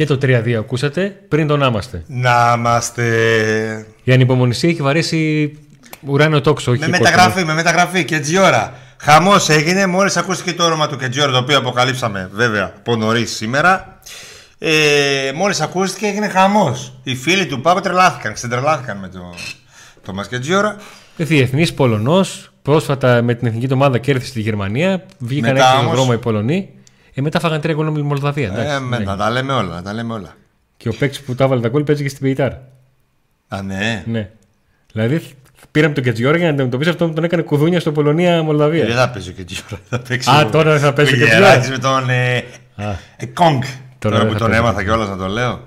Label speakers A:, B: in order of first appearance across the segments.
A: Και το 3-2 ακούσατε πριν τον άμαστε.
B: Να είμαστε.
A: Η ανυπομονησία έχει βαρέσει ουράνιο τόξο.
B: Με μεταγραφή, με μεταγραφή και έτσι ώρα. Χαμός έγινε μόλις ακούστηκε το όνομα του Κετζιόρα το οποίο αποκαλύψαμε βέβαια από νωρίς σήμερα. Ε, μόλις ακούστηκε έγινε χαμός. Οι φίλοι του Πάπα τρελάθηκαν, ξεντρελάθηκαν με το, το Μασκετζιόρα.
A: Διεθνής Πολωνός, πρόσφατα με την εθνική ομάδα κέρδισε τη Γερμανία. Βγήκαν έξω στον δρόμο οι Πολωνοί. Ε, μετά φάγαν τρία γκολ με τη Μολδαβία. Εντάξει,
B: Ε, με,
A: ναι.
B: να τα λέμε όλα, να τα λέμε όλα.
A: Και ο παίκτης που τα έβαλε τα γκολ παίζει και στην Πεϊτάρ.
B: Α, ναι.
A: Ναι. Δηλαδή πήραμε τον Κετζιόρα για να αντιμετωπίσει αυτό που τον έκανε κουδούνια στο
B: Ε, Δεν
A: Πολωνία.
B: θα παίζει ο Κετζιόρα. Θα παίξει
A: Α,
B: ο-
A: τώρα δεν θα παίζει ο
B: ο
A: Κετζιόρα.
B: Γεράκης με τον ε,
A: Α.
B: ε, Κόγκ.
A: Τώρα
B: Τώρα,
A: δεν
B: που
A: θα
B: τον
A: παίζει ο
B: έμαθα κιόλας να το λέω.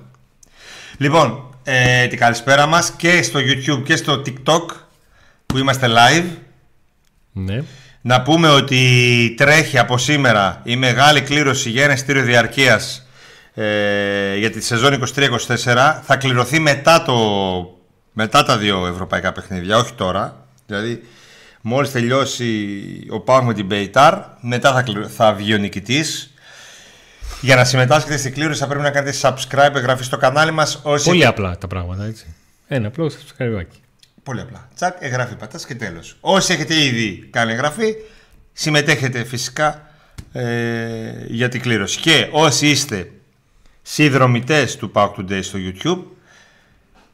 B: Λοιπόν, ε, την καλησπέρα μας και στο YouTube και στο TikTok που είμαστε live.
A: Ναι.
B: Να πούμε ότι τρέχει από σήμερα η μεγάλη κλήρωση για ένα ειστήριο διαρκείας ε, για τη σεζόν 23-24. Θα κληρωθεί μετά, το, μετά τα δύο ευρωπαϊκά παιχνίδια, όχι τώρα. Δηλαδή, μόλις τελειώσει ο Πάου με την Μπεϊτάρ, μετά θα, κληρω- θα βγει ο νικητής. Για να συμμετάσχετε στην κλήρωση θα πρέπει να κάνετε subscribe, εγγραφή στο κανάλι μας. Όσοι
A: Πολύ απλά τα πράγματα, έτσι. Ένα απλό σκαριβάκι.
B: Πολύ απλά. Τσακ, εγγραφή πατά και τέλος. Όσοι έχετε ήδη κάνει εγγραφή, συμμετέχετε φυσικά ε, για την κλήρωση. Και όσοι είστε συνδρομητές του Pack Today στο YouTube,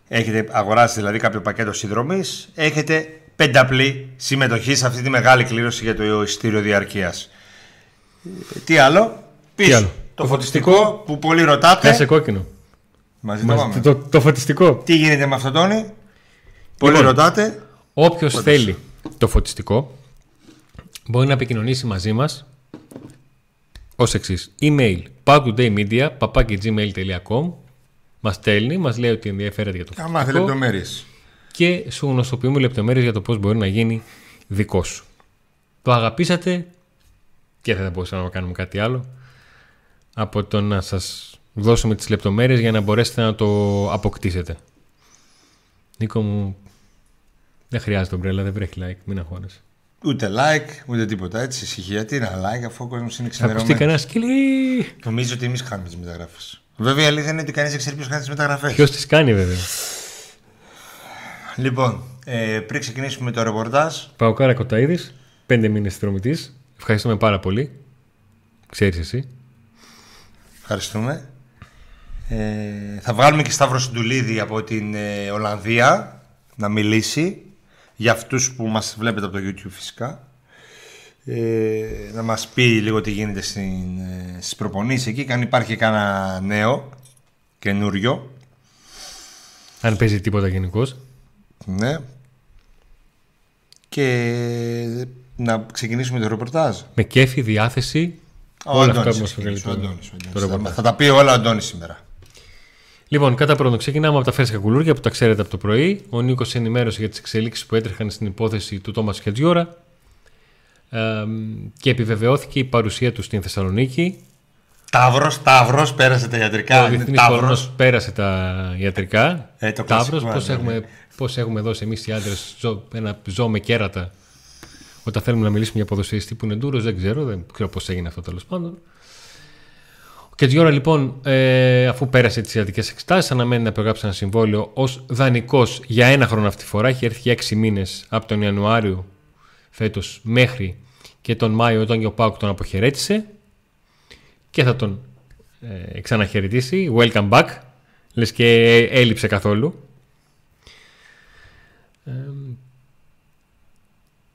B: έχετε αγοράσει δηλαδή κάποιο πακέτο συνδρομής, έχετε πενταπλή συμμετοχή σε αυτή τη μεγάλη κλήρωση για το ειστήριο διαρκείας. τι άλλο, πίσω.
A: άλλο;
B: Το, φωτιστικό που πολλοί ρωτάτε.
A: Πιάσε κόκκινο.
B: Μαζί το
A: Μας-
B: πάμε.
A: Το, το φωτιστικό.
B: Τι γίνεται με αυτό, Τόνι; Πολλοί
A: Λοιπόν.
B: ρωτάτε.
A: Όποιος θέλει το φωτιστικό μπορεί να επικοινωνήσει μαζί μας ως εξής. Email packtodaymedia papakigmail.com Μας στέλνει, μας λέει ότι ενδιαφέρεται για το
B: Θα μάθει
A: φωτιστικό
B: λεπτομέρειες.
A: και σου γνωστοποιούμε λεπτομέρειες για το πώς μπορεί να γίνει δικό σου. Το αγαπήσατε και δεν θα μπορούσαμε να κάνουμε κάτι άλλο από το να σας δώσουμε τις λεπτομέρειες για να μπορέσετε να το αποκτήσετε. Νίκο μου, δεν χρειάζεται ομπρέλα, δεν βρέχει like, μην αγχώνεσαι.
B: Ούτε like, ούτε τίποτα έτσι. Ησυχία. Τι να like, αφού ο κόσμος είναι
A: Θα ακουστεί
B: ξενερωμένο.
A: κανένα σκυλί.
B: Νομίζω ότι εμείς κάνουμε τις μεταγραφές. Βέβαια η αλήθεια είναι ότι κανείς δεν ξέρει ποιος κάνει τις μεταγραφές.
A: Ποιος τις κάνει βέβαια.
B: Λοιπόν, ε, πριν ξεκινήσουμε με το ρεπορτάζ,
A: Παοκάρα Κοταίδης, πέντε μήνες συνδρομητής. Ευχαριστούμε πάρα πολύ. Ξέρεις εσύ.
B: ευχαριστούμε. Ε, θα βγάλουμε και Σταύρο Συντουλίδη από την ε, Ολλανδία να μιλήσει για αυτούς που μας βλέπετε από το YouTube φυσικά. Ε, να μας πει λίγο τι γίνεται στην, ε, στις προπονήσεις εκεί και αν υπάρχει κανένα νέο, καινούριο.
A: Αν παίζει τίποτα γενικώς.
B: Ναι. Και να ξεκινήσουμε το ρεπορτάζ.
A: Με κέφι, διάθεση.
B: Ο
A: όλα αυτά
B: Αντώνης
A: που μας
B: θα
A: βγάλει
B: ξεκινήσει,
A: το,
B: ο Αντώνης, ο
A: το
B: Αντώνης.
A: ρεπορτάζ.
B: Θα τα πει όλα ο Αντώνης σήμερα.
A: Λοιπόν, κατά πρώτον, ξεκινάμε από τα φρέσκα κουλούρια που τα ξέρετε από το πρωί. Ο Νίκος ενημέρωσε για τις εξελίξεις που έτρεχαν στην υπόθεση του Τόμας Χετζιόρα ε, και επιβεβαιώθηκε η παρουσία του στην Θεσσαλονίκη.
B: Ταύρος, Ταύρος, πέρασε τα ιατρικά.
A: Ο
B: είναι
A: Διεθνής
B: Ταύρος.
A: Πολωνό πέρασε τα ιατρικά.
B: Ε, το
A: Ταύρος,
B: κλασικό,
A: πώς
B: ναι,
A: έχουμε,
B: ναι.
A: πώς έχουμε δώσει εμείς οι άντρες ένα ζώο με κέρατα όταν θέλουμε να μιλήσουμε για ποδοσφαιριστή που είναι ντούρος, δεν ξέρω, δεν ξέρω πώς έγινε αυτό τέλος πάντων. Ο Κετζιόρα λοιπόν, ε, αφού πέρασε τις ιατρικές εξετάσεις, αναμένει να υπογράψει ένα συμβόλαιο ως δανεικός για ένα χρόνο αυτή τη φορά. Έχει έρθει για έξι μήνες από τον Ιανουάριο φέτος μέχρι και τον Μάιο, όταν και ο Πάουκ τον αποχαιρέτησε και θα τον ε, ξαναχαιρετήσει. Welcome back. Λες και έλειψε καθόλου. Ε,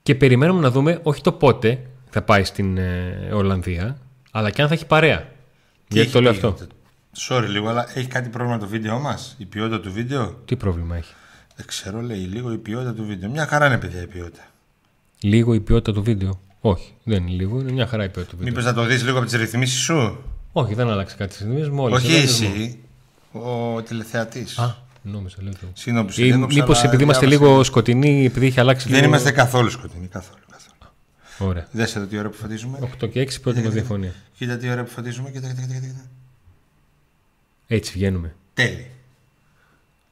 A: και περιμένουμε να δούμε όχι το πότε θα πάει στην ε, Ολλανδία, αλλά και αν θα έχει παρέα.
B: Τι
A: Γιατί
B: έχει
A: το λέω
B: πει,
A: αυτό;
B: Sorry λίγο, αλλά έχει κάτι πρόβλημα το βίντεο μας, η ποιότητα του βίντεο;
A: Τι πρόβλημα έχει;
B: Δεν ξέρω, λέει λίγο η ποιότητα του βίντεο. Μια χαρά είναι, παιδιά, η ποιότητα.
A: Λίγο η ποιότητα του βίντεο; Όχι, δεν είναι λίγο, είναι μια χαρά η ποιότητα του βίντεο.
B: Μήπως να το δεις λίγο από τις ρυθμίσεις σου;
A: Όχι, δεν άλλαξε κάτι στις στιγμές μου. όλες
B: Όχι
A: οι άλλες μου.
B: εσύ, ο τηλεθεατής.
A: Α, νόμιζα, λέω το.
B: Συγγνώμη που σε
A: Ή
B: διέκοψα,
A: μήπως
B: αλλά
A: επειδή είμαστε
B: διάβασα.
A: λίγο σκοτεινοί, επειδή έχει αλλάξει
B: Δεν
A: λίγο...
B: είμαστε καθόλου σκοτεινοί, καθόλου. καθόλου.
A: Ωραία.
B: Δες εδώ τι ώρα που φωτίζουμε.
A: 8 και 6 πρώτη μας διαφωνία.
B: Κοίτα τι ώρα που φωτίζουμε. Κοίτα, κοίτα, κοίτα, κοίτα.
A: Έτσι βγαίνουμε.
B: Τέλει.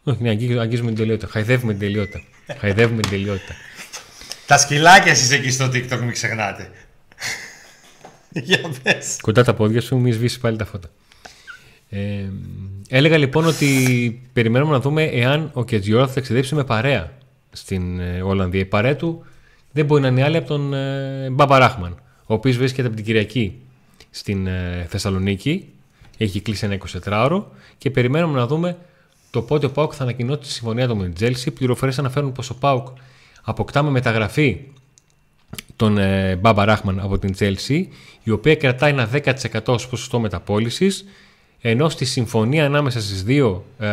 A: Όχι, ναι, αγγί- αγγίζουμε την τελειότητα. Χαϊδεύουμε την τελειότητα. Χαϊδεύουμε την τελειότητα.
B: Τα σκυλάκια εσείς εκεί στο TikTok, μην ξεχνάτε. Για πες.
A: Κοντά τα πόδια σου, μη σβήσεις πάλι τα φώτα. Ε, έλεγα λοιπόν ότι περιμένουμε να δούμε εάν ο Κεντζιόρα θα ταξιδέψει με παρέα στην ε, Ολλανδία. Η παρέα του δεν μπορεί να είναι άλλη από τον ε, Μπάμπα Ράχμαν, ο οποίος βρίσκεται από την Κυριακή στην ε, Θεσσαλονίκη. Έχει κλείσει ένα 24ωρο και περιμένουμε να δούμε το πότε ο ΠΑΟΚ θα ανακοινώσει τη συμφωνία του με την Τσέλσι. Πληροφορίες αναφέρουν πως ο ΠΑΟΚ αποκτά με μεταγραφή τον ε, Μπάμπα Ράχμαν από την Τζέλση, η οποία κρατάει ένα 10% ως ποσοστό μεταπόλησης, ενώ στη συμφωνία ανάμεσα στις δύο ε,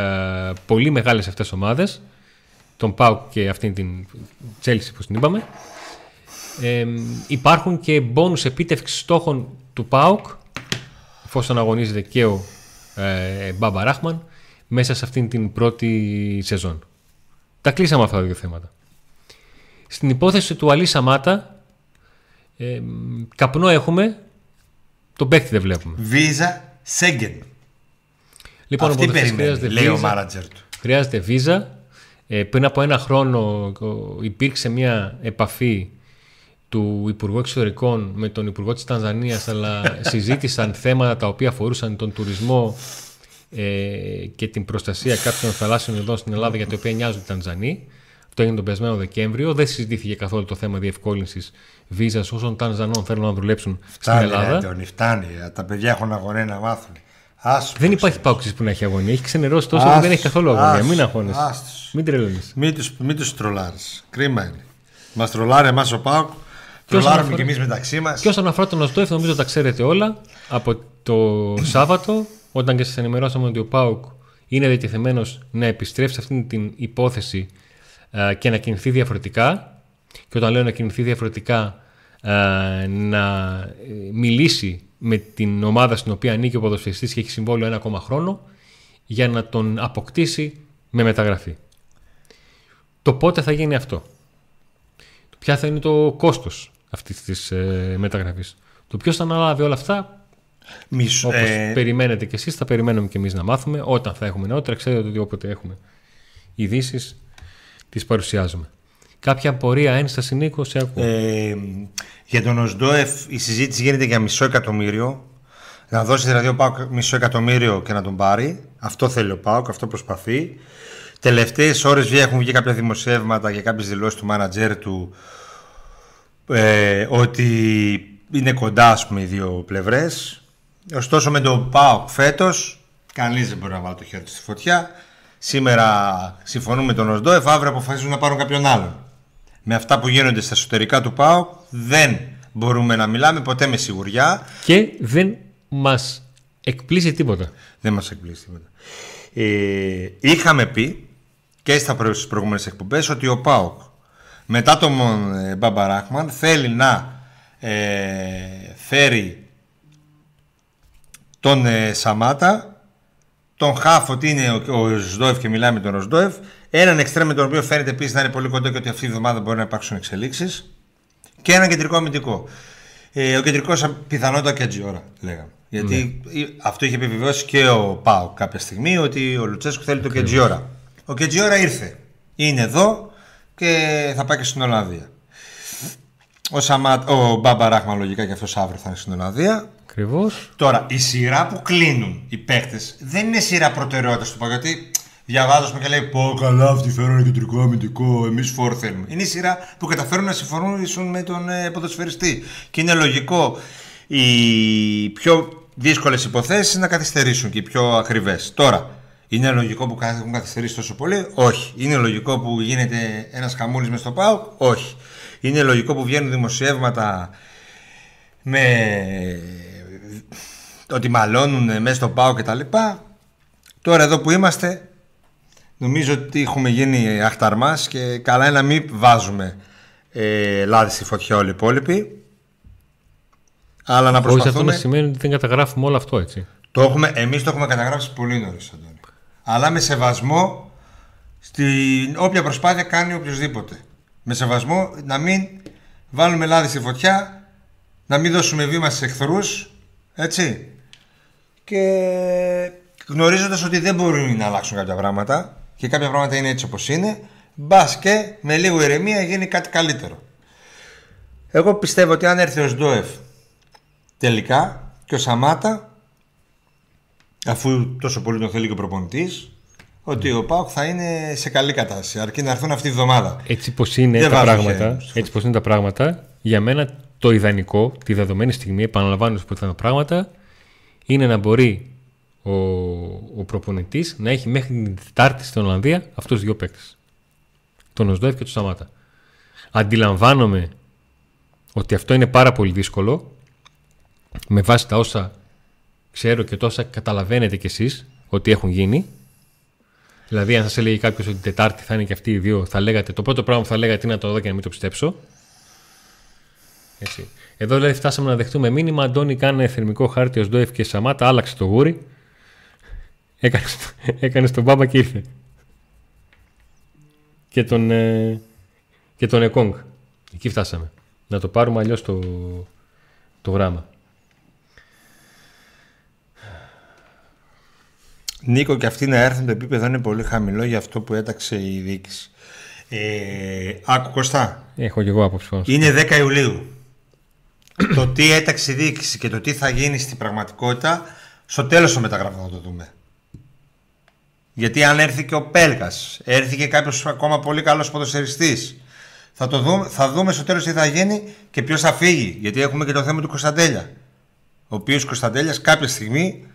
A: πολύ μεγάλες αυτές ομάδες, τον Πάουκ και αυτήν την Chelsea που την είπαμε, ε, υπάρχουν και μπόνους επίτευξης στόχων του ΠΑΟΚ εφόσον αγωνίζεται και ο ε, Μπάμπα Ράχμαν μέσα σε αυτήν την πρώτη σεζόν. Τα κλείσαμε αυτά τα δύο θέματα. Στην υπόθεση του Αλή Σαμάτα ε, καπνό έχουμε, τον παίκτη δεν βλέπουμε.
B: Βίζα Σέγγεν.
A: Λοιπόν,
B: Αυτή περιμένει, λέει ο μάνατζερ του.
A: Χρειάζεται βίζα. Ε, πριν από ένα χρόνο υπήρξε μια επαφή του Υπουργού Εξωτερικών με τον Υπουργό της Τανζανίας αλλά συζήτησαν θέματα τα οποία αφορούσαν τον τουρισμό ε, και την προστασία κάποιων θαλάσσιων ειδών στην Ελλάδα για τα οποία νοιάζουν οι Τανζανοί. Αυτό έγινε τον περασμένο Δεκέμβριο. Δεν συζητήθηκε καθόλου το θέμα διευκόλυνσης βίζας όσων Τανζανών θέλουν να δουλέψουν
B: φτάνει,
A: στην Ελλάδα.
B: Φτάνει, φτάνει. Τα παιδιά έχουν αγωνία να μάθουν.
A: Άσου, δεν υπάρχει πάουξης που να έχει αγωνία. Έχει ξενερώσει τόσο που δεν έχει καθόλου αγωνία. Μην αγώνεσαι. Μην τρελαίνεις.
B: Μην του μην τους τρολάρεις. Κρίμα είναι. Μας τρολάρει εμάς ο Πάουκ. Τρολάρουμε κι εμείς μεταξύ μας.
A: Και όσον αφορά τον Οσδόεφ, νομίζω τα ξέρετε όλα. Από το Σάββατο, όταν και σας ενημερώσαμε ότι ο Πάουκ είναι διατεθειμένος να επιστρέψει σε αυτήν την υπόθεση και να κινηθεί διαφορετικά. Και όταν λέω να κινηθεί διαφορετικά, να ε, μιλήσει με την ομάδα στην οποία ανήκει ο ποδοσφαιριστής και έχει συμβόλαιο ένα ακόμα χρόνο για να τον αποκτήσει με μεταγραφή. Το πότε θα γίνει αυτό; Ποια θα είναι το κόστος αυτής της ε, μεταγραφής; Το ποιος θα αναλάβει όλα αυτά; Μισ, όπως ε... περιμένετε κι εσείς θα περιμένουμε κι εμείς να μάθουμε όταν θα έχουμε νεότερα ξέρετε ότι όποτε έχουμε ειδήσεις τις παρουσιάζουμε. Κάποια απορία, ένσταση Νίκο, σε ακούω. Ε,
B: για τον Οσντόεφ η συζήτηση γίνεται για μισό εκατομμύριο. Να δώσει δηλαδή ο Πάοκ μισό εκατομμύριο και να τον πάρει. Αυτό θέλει ο Πάοκ, αυτό προσπαθεί. Τελευταίες ώρες έχουν βγει κάποια δημοσιεύματα και κάποιες δηλώσεις του μάνατζερ του ε, ότι είναι κοντά ας πούμε, οι δύο πλευρές. Ωστόσο με τον Πάοκ φέτος, κανείς δεν μπορεί να βάλει το χέρι του στη φωτιά. Σήμερα συμφωνούν με τον Οσντόεφ, αύριο αποφασίζουν να πάρουν κάποιον άλλον με αυτά που γίνονται στα εσωτερικά του ΠΑΟ δεν μπορούμε να μιλάμε ποτέ με σιγουριά.
A: Και δεν μας εκπλήσει τίποτα.
B: Δεν μας εκπλήσει τίποτα. Ε, είχαμε πει και στα προηγούμενες εκπομπές ότι ο ΠΑΟΚ μετά τον ε, Μπαμπαράχμαν θέλει να ε, φέρει τον ε, Σαμάτα τον Χαφ ότι είναι ο, ο Ζδόεφ και μιλάμε με τον Ροσδόεφ Έναν εξτρέμ με τον οποίο φαίνεται επίσης να είναι πολύ κοντό και ότι αυτή τη βδομάδα μπορεί να υπάρξουν εξελίξεις. Και έναν κεντρικό αμυντικό. Ε, ο κεντρικός πιθανότητα και Τζιόρα, λέγαμε. Γιατί ναι. αυτό είχε επιβεβαιώσει και ο Πάο κάποια στιγμή ότι ο Λουτσέσκου θέλει το Κεντζιόρα. Ο Κεντζιόρα ήρθε. Είναι εδώ και θα πάει και στην Ολλανδία. Ο, Σαμα... ο Μπάμπα Ράχμα λογικά και αυτός αύριο θα είναι στην Ολλανδία.
A: Ακριβώς.
B: Τώρα, η σειρά που κλείνουν οι παίκτες δεν είναι σειρά προτεραιότητας του Πάου. Γιατί διαβάζω και λέει: Πω καλά, αυτοί φέρουν κεντρικό αμυντικό. Εμείς φόρ θέλουμε. Είναι η σειρά που καταφέρουν να συμφωνήσουν με τον ε, ποδοσφαιριστή. Και είναι λογικό οι πιο δύσκολες υποθέσεις να καθυστερήσουν και οι πιο ακριβές. Τώρα, είναι λογικό που έχουν καθυστερήσει τόσο πολύ; Όχι. Είναι λογικό που γίνεται ένας χαμούλης μες στο ΠΑΟΚ. Όχι. Είναι λογικό που βγαίνουν δημοσιεύματα με ότι μαλώνουν μέσα στο ΠΑΟ και τα λοιπά; Τώρα εδώ που είμαστε Νομίζω ότι έχουμε γίνει αχταρμάς και καλά είναι να μην βάζουμε ε, λάδι στη φωτιά όλοι οι υπόλοιποι. Αλλά να προσπαθούμε...
A: Όχι αυτό να σημαίνει ότι δεν καταγράφουμε όλο αυτό έτσι.
B: Το έχουμε, εμείς το έχουμε καταγράψει πολύ νωρίς Αντώνη. Αλλά με σεβασμό στην όποια προσπάθεια κάνει οποιοδήποτε. Με σεβασμό να μην βάλουμε λάδι στη φωτιά, να μην δώσουμε βήμα στους εχθρούς, έτσι. Και γνωρίζοντας ότι δεν μπορούν να αλλάξουν κάποια πράγματα, και κάποια πράγματα είναι έτσι όπως είναι, μπας και με λίγο ηρεμία γίνει κάτι καλύτερο. Εγώ πιστεύω ότι αν έρθει ο Σντόεφ τελικά και ο Σαμάτα, αφού τόσο πολύ τον θέλει και ο προπονητής, ότι ο Πάοκ θα είναι σε καλή κατάσταση. Αρκεί να έρθουν αυτή τη βδομάδα.
A: Έτσι πως είναι,
B: Δεν
A: τα
B: βάζω
A: πράγματα,
B: χέρι στο
A: έτσι πως είναι τα πράγματα, για μένα το ιδανικό, τη δεδομένη στιγμή, επαναλαμβάνω σου τα πράγματα, είναι να μπορεί ο, ο προπονητής να έχει μέχρι την Τετάρτη στην Ολλανδία αυτούς του δύο παίκτες. Τον Οσδόεφ και τον Σταμάτα. Αντιλαμβάνομαι ότι αυτό είναι πάρα πολύ δύσκολο με βάση τα όσα ξέρω και τόσα καταλαβαίνετε κι εσείς ότι έχουν γίνει. Δηλαδή, αν σας έλεγε κάποιος ότι την Τετάρτη θα είναι και αυτοί οι δύο, θα λέγατε το πρώτο πράγμα που θα λέγατε είναι να το δω και να μην το πιστέψω. Έτσι. Εδώ δηλαδή φτάσαμε να δεχτούμε μήνυμα. Αντώνη, κάνε θερμικό χάρτη ω Ντόεφ και Σαμάτα. Άλλαξε το γούρι. Έκανε, έκανες τον μπάμπα και ήρθε. Και τον, ε, και τον Εκόνγκ. Εκεί φτάσαμε. Να το πάρουμε αλλιώς το, το γράμμα.
B: Νίκο, και αυτοί να έρθουν το επίπεδο είναι πολύ χαμηλό για αυτό που έταξε η διοίκηση. Ε, άκου Κωστά,
A: Έχω και εγώ άποψη πάνω.
B: είναι 10 Ιουλίου. το τι έταξε η διοίκηση και το τι θα γίνει στην πραγματικότητα, στο τέλος των μεταγραφών θα το δούμε. Γιατί αν έρθει και ο Πέλκας, έρθει και κάποιος ακόμα πολύ καλός ποδοσφαιριστής, θα, το δούμε, θα δούμε στο τέλος τι θα γίνει και ποιος θα φύγει. Γιατί έχουμε και το θέμα του Κωνσταντέλια. Ο οποίος Κωνσταντέλιας κάποια στιγμή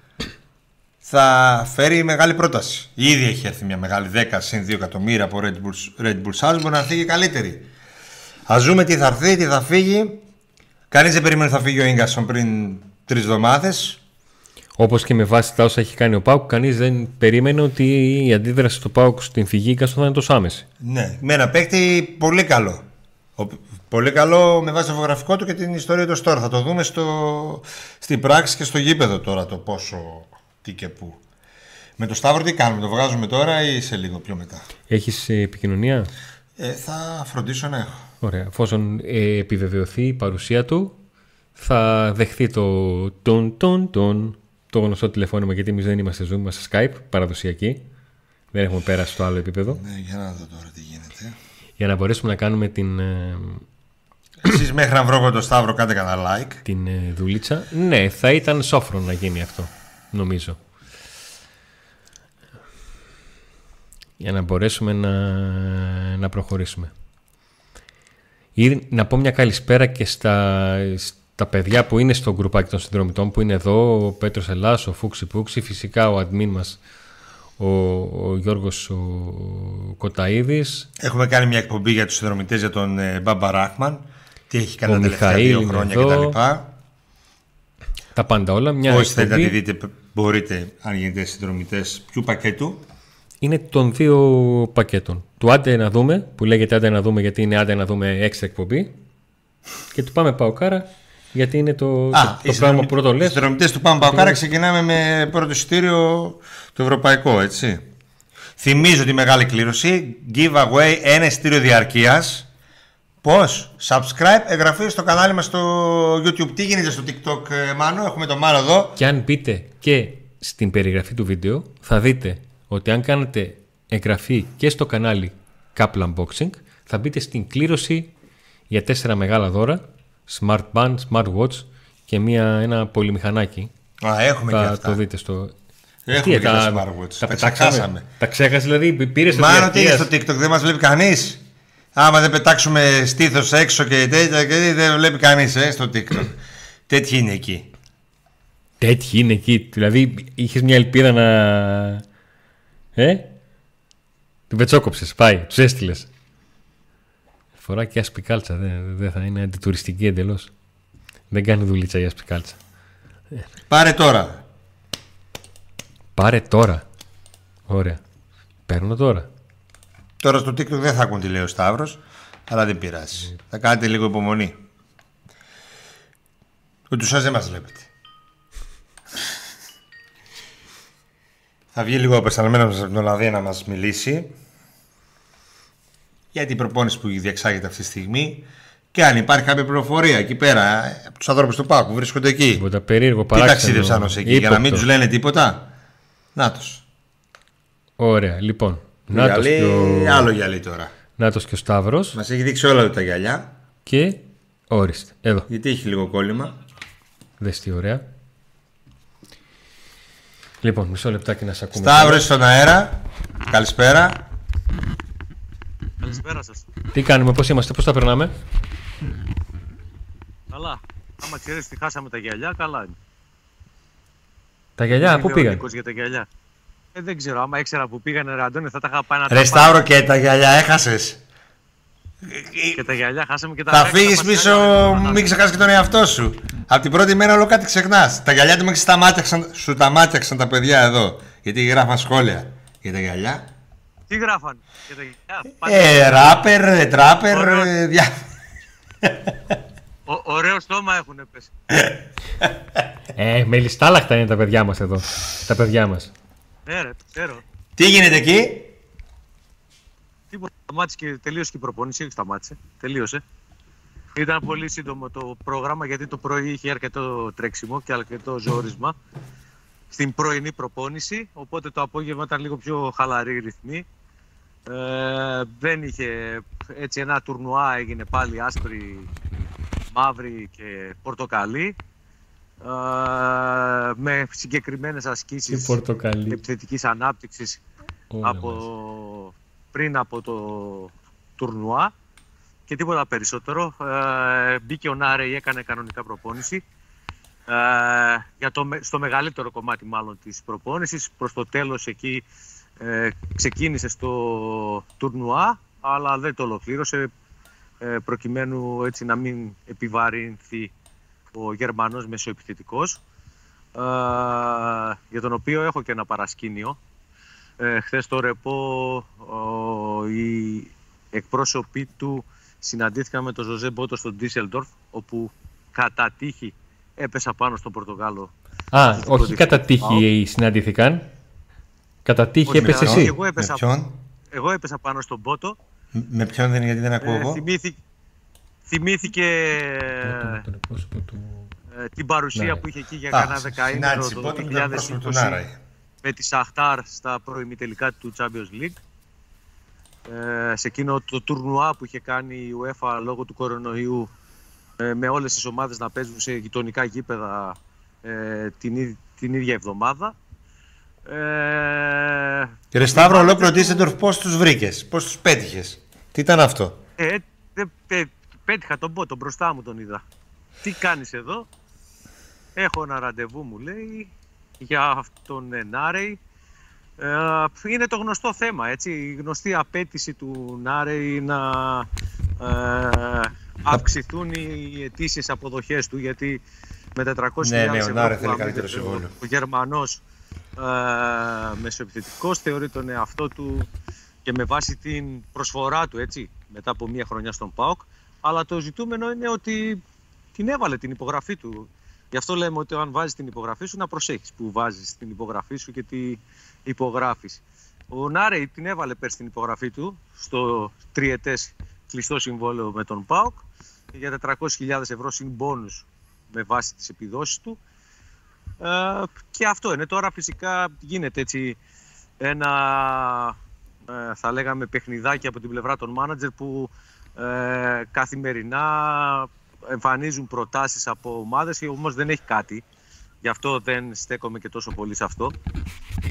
B: θα φέρει μεγάλη πρόταση. Ήδη έχει έρθει μια μεγάλη 10 συν 2 εκατομμύρια από Red Bull, Red Bull Salzburg να έρθει και καλύτερη. Α δούμε τι θα έρθει, τι θα φύγει. Κανείς δεν περίμενε ότι θα φύγει ο γκασον πριν τρεις εβδομάδες.
A: Όπως και με βάση τα όσα έχει κάνει ο Πάουκ, κανείς δεν περίμενε ότι η αντίδραση του Πάουκ στην φυγή Γκάστον θα είναι τόσο άμεση.
B: Ναι, με ένα παίκτη πολύ καλό. Ο, πολύ καλό με βάση το βιογραφικό του και την ιστορία του τώρα. Θα το δούμε στο, στην πράξη και στο γήπεδο τώρα το πόσο τι και πού. Με το Σταύρο τι κάνουμε, το βγάζουμε τώρα ή σε λίγο πιο μετά;
A: Έχεις επικοινωνία;
B: Ε, θα φροντίσω να έχω.
A: Ωραία. Εφόσον ε, επιβεβαιωθεί η παρουσία του, θα δεχθεί το τον τον τον το γνωστό τηλεφώνημα γιατί εμείς δεν είμαστε Zoom, είμαστε Skype, παραδοσιακή. Δεν έχουμε πέρασει στο άλλο επίπεδο.
B: Ναι, για να δω τώρα τι γίνεται.
A: Για να μπορέσουμε να κάνουμε την, ε,
B: Εσείς μέχρι να βρω εγώ το Σταύρο κάντε κανένα like.
A: την ε, δουλίτσα. Ναι, θα ήταν σόφρο να γίνει αυτό, νομίζω. Για να μπορέσουμε να, να προχωρήσουμε. Ή να πω μια καλησπέρα και στα, στα παιδιά που είναι στο γκρουπάκι των συνδρομητών που είναι εδώ, ο Πέτρος Ελλάς, ο Φούξη Πούξη, φυσικά ο admin μας, ο, ο Γιώργος ο Κοταίδης,
B: Έχουμε κάνει μια εκπομπή για τους συνδρομητές για τον ε, Μπάμπα Ράχμαν. Τι έχει κάνει
A: Ο
B: τα τελευταία
A: Μιχαήλ
B: δύο
A: είναι
B: χρόνια
A: εδώ.
B: κτλ.
A: τα πάντα όλα. Μια
B: Όσοι θέλετε να
A: εκπομπή
B: τη δείτε, μπορείτε, αν γίνετε συνδρομητές, ποιου πακέτου.
A: είναι των δύο πακέτων. Του άντε να δούμε, που λέγεται άντε να δούμε γιατί είναι άντε να δούμε έξτρα εκπομπή. Και του πάμε πάω κάρα γιατί είναι το, το, το πράγμα που πρώτο
B: Οι
A: λες.
B: συνδρομητές του Πάμε Παοκάρα ξεκινάμε με πρώτο εισιτήριο το ευρωπαϊκό, έτσι. Θυμίζω τη μεγάλη κλήρωση. Giveaway ένα εισιτήριο διαρκείας. Πώς; Subscribe, εγγραφή στο κανάλι μας στο YouTube. Τι γίνεται στο TikTok, ε, Μάνο; Έχουμε τον Μάνο εδώ.
A: Και αν μπείτε και στην περιγραφή του βίντεο θα δείτε ότι αν κάνετε εγγραφή και στο κανάλι Couple Unboxing θα μπείτε στην κλήρωση για τέσσερα μεγάλα δώρα Smart Band, Smart Watch και μια, ένα πολυμηχανάκι.
B: Α, έχουμε και
A: Θα
B: αυτά.
A: το δείτε στο...
B: Έχουμε
A: Τι,
B: και τα
A: τα,
B: smartwatch.
A: τα
B: Τα
A: πετάξαμε;
B: ξεχάσαμε.
A: Τα ξέχασε δηλαδή, πήρες το
B: Μάνο, τι είναι
A: διαρκείας.
B: στο TikTok, δεν μας βλέπει κανείς; Άμα δεν πετάξουμε στήθος έξω και τέτοια, και δεν βλέπει κανείς ε, στο TikTok. Τέτοιοι είναι εκεί.
A: Τέτοιοι είναι εκεί. Δηλαδή, είχες μια ελπίδα να. Ε; Την πετσόκοψες. Πάει. Τους έστειλες. Φορά και άσπη κάλτσα. Δεν, δεν θα είναι αντιτουριστική εντελώς. Δεν κάνει δουλίτσα η άσπη κάλτσα.
B: Πάρε τώρα.
A: Πάρε τώρα. Ωραία. Παίρνω τώρα.
B: Τώρα στο TikTok δεν θα ακούν τι λέει ο Σταύρος, αλλά δεν πειράζει. Θα κάνετε λίγο υπομονή. Ούτως σας δεν μας βλέπετε. θα βγει λίγο ο απεσταλμένος από την Ολλανδία να μας μιλήσει για την προπόνηση που διεξάγεται αυτή τη στιγμή και αν υπάρχει κάποια πληροφορία εκεί πέρα ε, από τους ανθρώπους του ΠΑΚ που βρίσκονται εκεί.
A: Τίποτα περίεργο
B: Τι
A: παράξενο.
B: ταξίδευσαν ως εκεί, για να μην
A: ύποπτο.
B: τους λένε τίποτα. Νάτος.
A: Ωραία, λοιπόν. Νάτος
B: Γυαλί,
A: και, ο...
B: άλλο γυαλί τώρα.
A: Νάτος και ο Σταύρος
B: Μας έχει δείξει όλα του τα γυαλιά.
A: και όριστε. Εδώ.
B: Γιατί έχει λίγο κόλλημα.
A: Δες τι ωραία. Λοιπόν, μισό λεπτάκι να σε ακούμε.
B: Σταύρος στον αέρα. Καλησπέρα.
C: Καλησπέρα σας.
A: Τι κάνουμε, πώς είμαστε, πώς τα περνάμε;
C: Καλά. Άμα ξέρεις τι χάσαμε τα γυαλιά, καλά είναι.
A: Τα γυαλιά,
C: Δεν
A: πού
C: ξέρω,
A: πήγαν;
C: Νίκος, για τα γυαλιά. Ε, δεν ξέρω, άμα ήξερα που πήγανε ρε Αντώνη, θα τα είχα πάει να τα
B: Ρε
C: πάρω.
B: Σταύρο και τα γυαλιά έχασες;
C: Και τα γυαλιά χάσαμε και τα
B: Θα
C: δέκα
B: φύγεις
C: μας
B: πίσω,
C: γυαλιά.
B: μην ξεχάσεις και τον εαυτό σου. Από την πρώτη μέρα όλο κάτι ξεχνάς. Τα γυαλιά του μέχρι τα μάτιαξαν, σου τα μάτιαξαν τα παιδιά εδώ. Γιατί γράφαν σχόλια για τα γυαλιά.
C: Τι γράφαν για τα γυαλιά. Πάτε-
B: Ε, ράπερ, ε, τράπερ,
C: Ωραίο.
B: ε, δια...
C: Ο- Ωραίο στόμα έχουν πέσει.
A: Ε, με λιστάλαχτα είναι τα παιδιά μας εδώ. Τα παιδιά μας.
C: Ναι ρε, το ξέρω.
B: Τι γίνεται εκεί;
C: Τίποτα, σταμάτησε και τελείωσε και η προπόνηση, όχι σταμάτησε, τελείωσε. Ήταν πολύ σύντομο το πρόγραμμα γιατί το πρωί είχε αρκετό τρέξιμο και αρκετό ζόρισμα στην πρωινή προπόνηση, οπότε το απόγευμα ήταν λίγο πιο χαλαρή η ρυθμή. Ε, δεν είχε έτσι ένα τουρνουά έγινε πάλι άσπρη, μαύρη και πορτοκαλί ε, με συγκεκριμένες
A: Τι
C: ασκήσεις
A: πορτοκαλί.
C: επιθετικής ανάπτυξης
A: Όλα
C: από,
A: μαζί.
C: πριν από το τουρνουά και τίποτα περισσότερο. Ε, μπήκε ο Νάρεϊ, έκανε κανονικά προπόνηση. Ε, για το, με- στο μεγαλύτερο κομμάτι μάλλον της προπόνησης. Προς το τέλος εκεί ε, ξεκίνησε στο τουρνουά, αλλά δεν το ολοκλήρωσε ε, προκειμένου έτσι να μην επιβαρυνθεί ο Γερμανός μεσοεπιθετικός ε, για τον οποίο έχω και ένα παρασκήνιο ε, χθες το ρεπό ο, οι εκπρόσωποι του συναντήθηκαν με τον Ζωζέ Μπότο στο Ντίσελντορφ όπου κατά τύχη έπεσα πάνω στον Πορτογάλο.
A: Α,
C: στο
A: όχι
C: πρώτο
A: κατά
C: δικτυό.
A: τύχη συναντηθήκαν. Κατά τύχη
C: Όχι,
A: έπεσε
C: με-
A: εσύ.
C: Εγώ
B: Με
C: έπεσα,
B: ποιον,
C: εγώ έπεσα πάνω στον Μπότο.
B: με ποιον δεν είναι γιατί δεν ακούω
C: Ε,
B: εγώ;
C: θυμήθη- θυμήθηκε
A: Πρώτο με τον εκπρόσωπο του-
C: ε, την παρουσία
A: Ναι.
C: που είχε εκεί για
B: Α,
C: κανένα δεκαήμερο
B: συνάντηση
C: το
B: πότε με τον πρόσωπο του
C: 2020
B: Νάραη.
C: με τη Σαχτάρ στα προημιτελικά του Champions League. Ε, σε εκείνο το τουρνουά που είχε κάνει η UEFA λόγω του κορονοϊού ε, με όλες τις ομάδες να παίζουν σε γειτονικά γήπεδα ε, την, ί- την ίδια εβδομάδα. Ε,
B: Και ρε Σταύρο,
C: η
B: ολόκληρο
C: μάνατζερ του-
B: Ντίσεντορφ, πώς τους βρήκες, πώς τους πέτυχες. Τι ήταν αυτό;
C: Ε, δε- πέ- πέτυχα τον πότο μπροστά μου τον είδα. Τι κάνεις εδώ; Έχω ένα ραντεβού μου λέει για τον Νάρεϊ. Ε, είναι το γνωστό θέμα έτσι. Η γνωστή απέτηση του Νάρεϊ να ε, αυξηθούν οι αιτήσεις αποδοχές του γιατί με 400.000
B: Ναι, ναι, ο
C: ευρώ
B: Νάρε
C: που
B: θέλει
C: αμείβεται
B: καλύτερο
C: ο-
B: συμβόλαιο.
C: Ο Γερμανός ε, μεσοεπιθετικός θεωρεί τον εαυτό του και με βάση την προσφορά του έτσι μετά από μία χρονιά στον ΠΑΟΚ. Αλλά το ζητούμενο είναι ότι την έβαλε την υπογραφή του. Γι' αυτό λέμε ότι αν βάζεις την υπογραφή σου να προσέχεις που βάζεις την υπογραφή σου και τι υπογράφεις. Ο Νάρεϊ την έβαλε πέρσι την υπογραφή του στο τριετές κλειστό συμβόλαιο με τον ΠΑΟΚ για 400.000 ευρώ συν μπόνους με βάση τις επιδόσεις του ε, και αυτό είναι. Τώρα φυσικά γίνεται έτσι ένα ε, θα λέγαμε παιχνιδάκι από την πλευρά των μάνατζερ που ε, καθημερινά εμφανίζουν προτάσεις από ομάδες όμως δεν έχει κάτι. Γι' αυτό δεν στέκομαι και τόσο πολύ σε αυτό.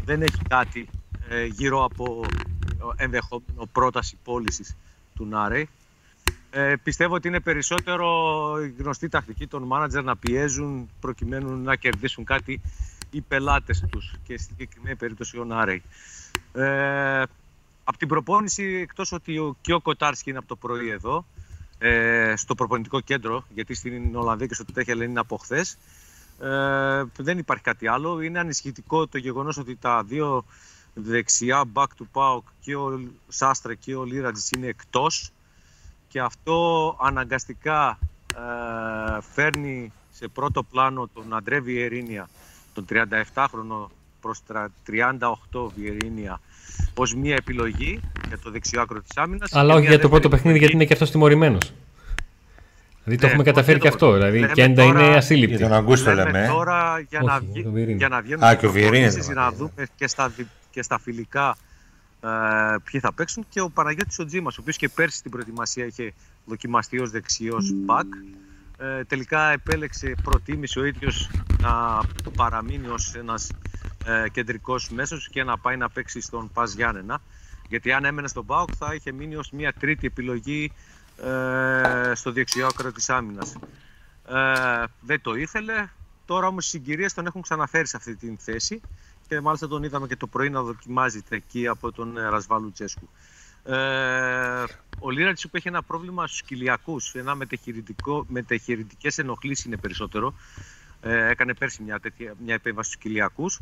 C: Δεν έχει κάτι ε, γύρω από ε, ενδεχόμενο πρόταση πώλησης του Νάρεϊ. Ε, πιστεύω ότι είναι περισσότερο η γνωστή τακτική των μάνατζερ να πιέζουν προκειμένου να κερδίσουν κάτι οι πελάτες τους και στην συγκεκριμένη περίπτωση ο Νάρεϊ. Ε, από την προπόνηση, εκτός ότι ο, και ο Κοτάρσκι είναι από το πρωί εδώ, ε, στο προπονητικό κέντρο, γιατί στην Ολλανδία και στο Τέχελ είναι από χθες. Ε, δεν υπάρχει κάτι άλλο. Είναι ανησυχητικό το γεγονός ότι τα δύο δεξιά back to PAOK και ο Σάστρε και ο Λίρατζης είναι εκτός και αυτό αναγκαστικά ε, φέρνει σε πρώτο πλάνο τον Αντρέ Βιερίνια, τον 37χρονο προς τρα- 38 Βιερίνια, ως μία επιλογή για το δεξιό άκρο της άμυνας.
A: Αλλά
C: και
A: όχι
C: μία
A: για το πρώτο
C: δεύτερη
A: παιχνίδι, γιατί
C: επιλογή.
A: είναι και αυτός τιμωρημένος. Δηλαδή το
C: Ναι,
A: έχουμε καταφέρει
C: όχι
A: και
C: εδώ.
A: αυτό. Δηλαδή
C: Λέμε
A: και έντα
C: τώρα-
A: είναι
B: Για
A: ασύλληπτη.
B: τον Αγκούστο
C: Λέμε
B: λέμε. ε.
C: τώρα για,
A: Όχι,
C: να,
A: για
C: βγει-
A: τον Βιερίνη.
C: για να βγαίνουν
B: Α,
C: στις
B: και ο Βιερίνη
C: προπονήσεις,
B: είναι
C: να
B: βέβαια.
C: δούμε και στα, δι- και στα φιλικά ε, ποιοι θα παίξουν και ο Παναγιώτης ο Τζίμας, ο οποίος και πέρσι στην προετοιμασία είχε δοκιμαστεί ως δεξιός μπακ. Ε, τελικά επέλεξε, προτίμησε ο ίδιος να παραμείνει ως ένας ε, κεντρικός μέσος και να πάει να παίξει στον Πας Γιάννενα. Γιατί αν έμενε στον ΠΑΟΚ θα είχε μείνει ως μια τρίτη επιλογή ε, στο δεξιό άκρο της άμυνας. Ε, δεν το ήθελε, τώρα όμως οι συγκυρίες τον έχουν ξαναφέρει σε αυτή την θέση και μάλιστα τον είδαμε και το πρωί να δοκιμάζεται εκεί από τον ε, Ρασβάλου Τσέσκου. Ε, ο Λίρατς που έχει ένα πρόβλημα στους κοιλιακούς, ένα μετεχειρητικές ενοχλήσεις είναι περισσότερο. Ε, έκανε πέρσι μια, τέτοια, μια επέμβαση στους κοιλιακούς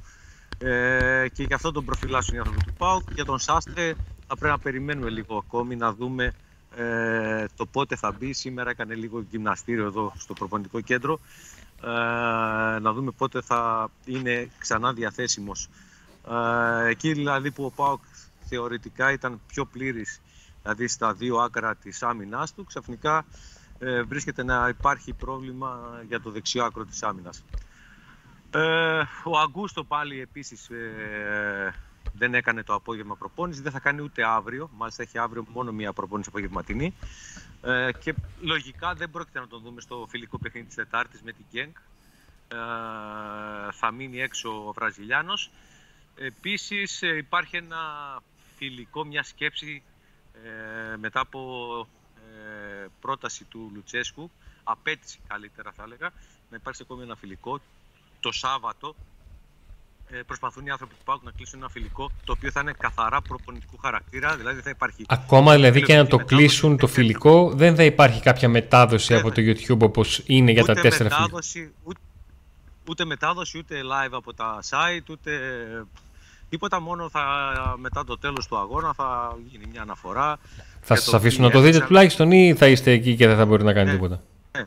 C: ε, και γι' αυτό τον προφυλάσσουν οι άνθρωποι του ΠΑΟΚ. Για τον Σάστρε θα πρέπει να περιμένουμε λίγο ακόμη να δούμε ε, το πότε θα μπει. Σήμερα έκανε λίγο γυμναστήριο εδώ στο προπονητικό κέντρο. Ε, να δούμε πότε θα είναι ξανά διαθέσιμος. Ε, εκεί δηλαδή που ο ΠΑΟΚ θεωρητικά ήταν πιο πλήρης, δηλαδή στα δύο άκρα της άμυνάς του, ξαφνικά ε, βρίσκεται να υπάρχει πρόβλημα για το δεξιό άκρο της άμυνας. Ε, ο Αγκούστο πάλι επίσης ε, δεν έκανε το απόγευμα προπόνηση, δεν θα κάνει ούτε αύριο, μάλιστα έχει αύριο μόνο μία προπόνηση απογευματινή ε, και λογικά δεν πρόκειται να τον δούμε στο φιλικό παιχνίδι της Τετάρτης με την Γκένκ. Ε, θα μείνει έξω ο Βραζιλιάνος. Επίσης ε, υπάρχει ένα φιλικό, μια σκέψη ε, μετά από ε, πρόταση του Λουτσέσκου, απέτηση καλύτερα θα έλεγα, να υπάρξει ακόμη ένα φιλικό το Σάββατο ε, προσπαθούν οι άνθρωποι του ΠΑΟΚ να κλείσουν ένα φιλικό το οποίο θα είναι καθαρά προπονητικού χαρακτήρα. Δηλαδή θα υπάρχει.
A: Ακόμα δηλαδή και να το κλείσουν το φιλικό, δεν θα υπάρχει κάποια μετάδοση από το YouTube όπως είναι για τα τέσσερα
C: μετάδοση, ούτε, ούτε μετάδοση, ούτε live από τα site, ούτε τίποτα. Μόνο θα, μετά το τέλος του αγώνα θα γίνει μια αναφορά.
A: Θα σας αφήσουν να το δείτε τουλάχιστον ή θα είστε εκεί και δεν θα μπορεί να κάνει ναι. τίποτα;
C: Ναι.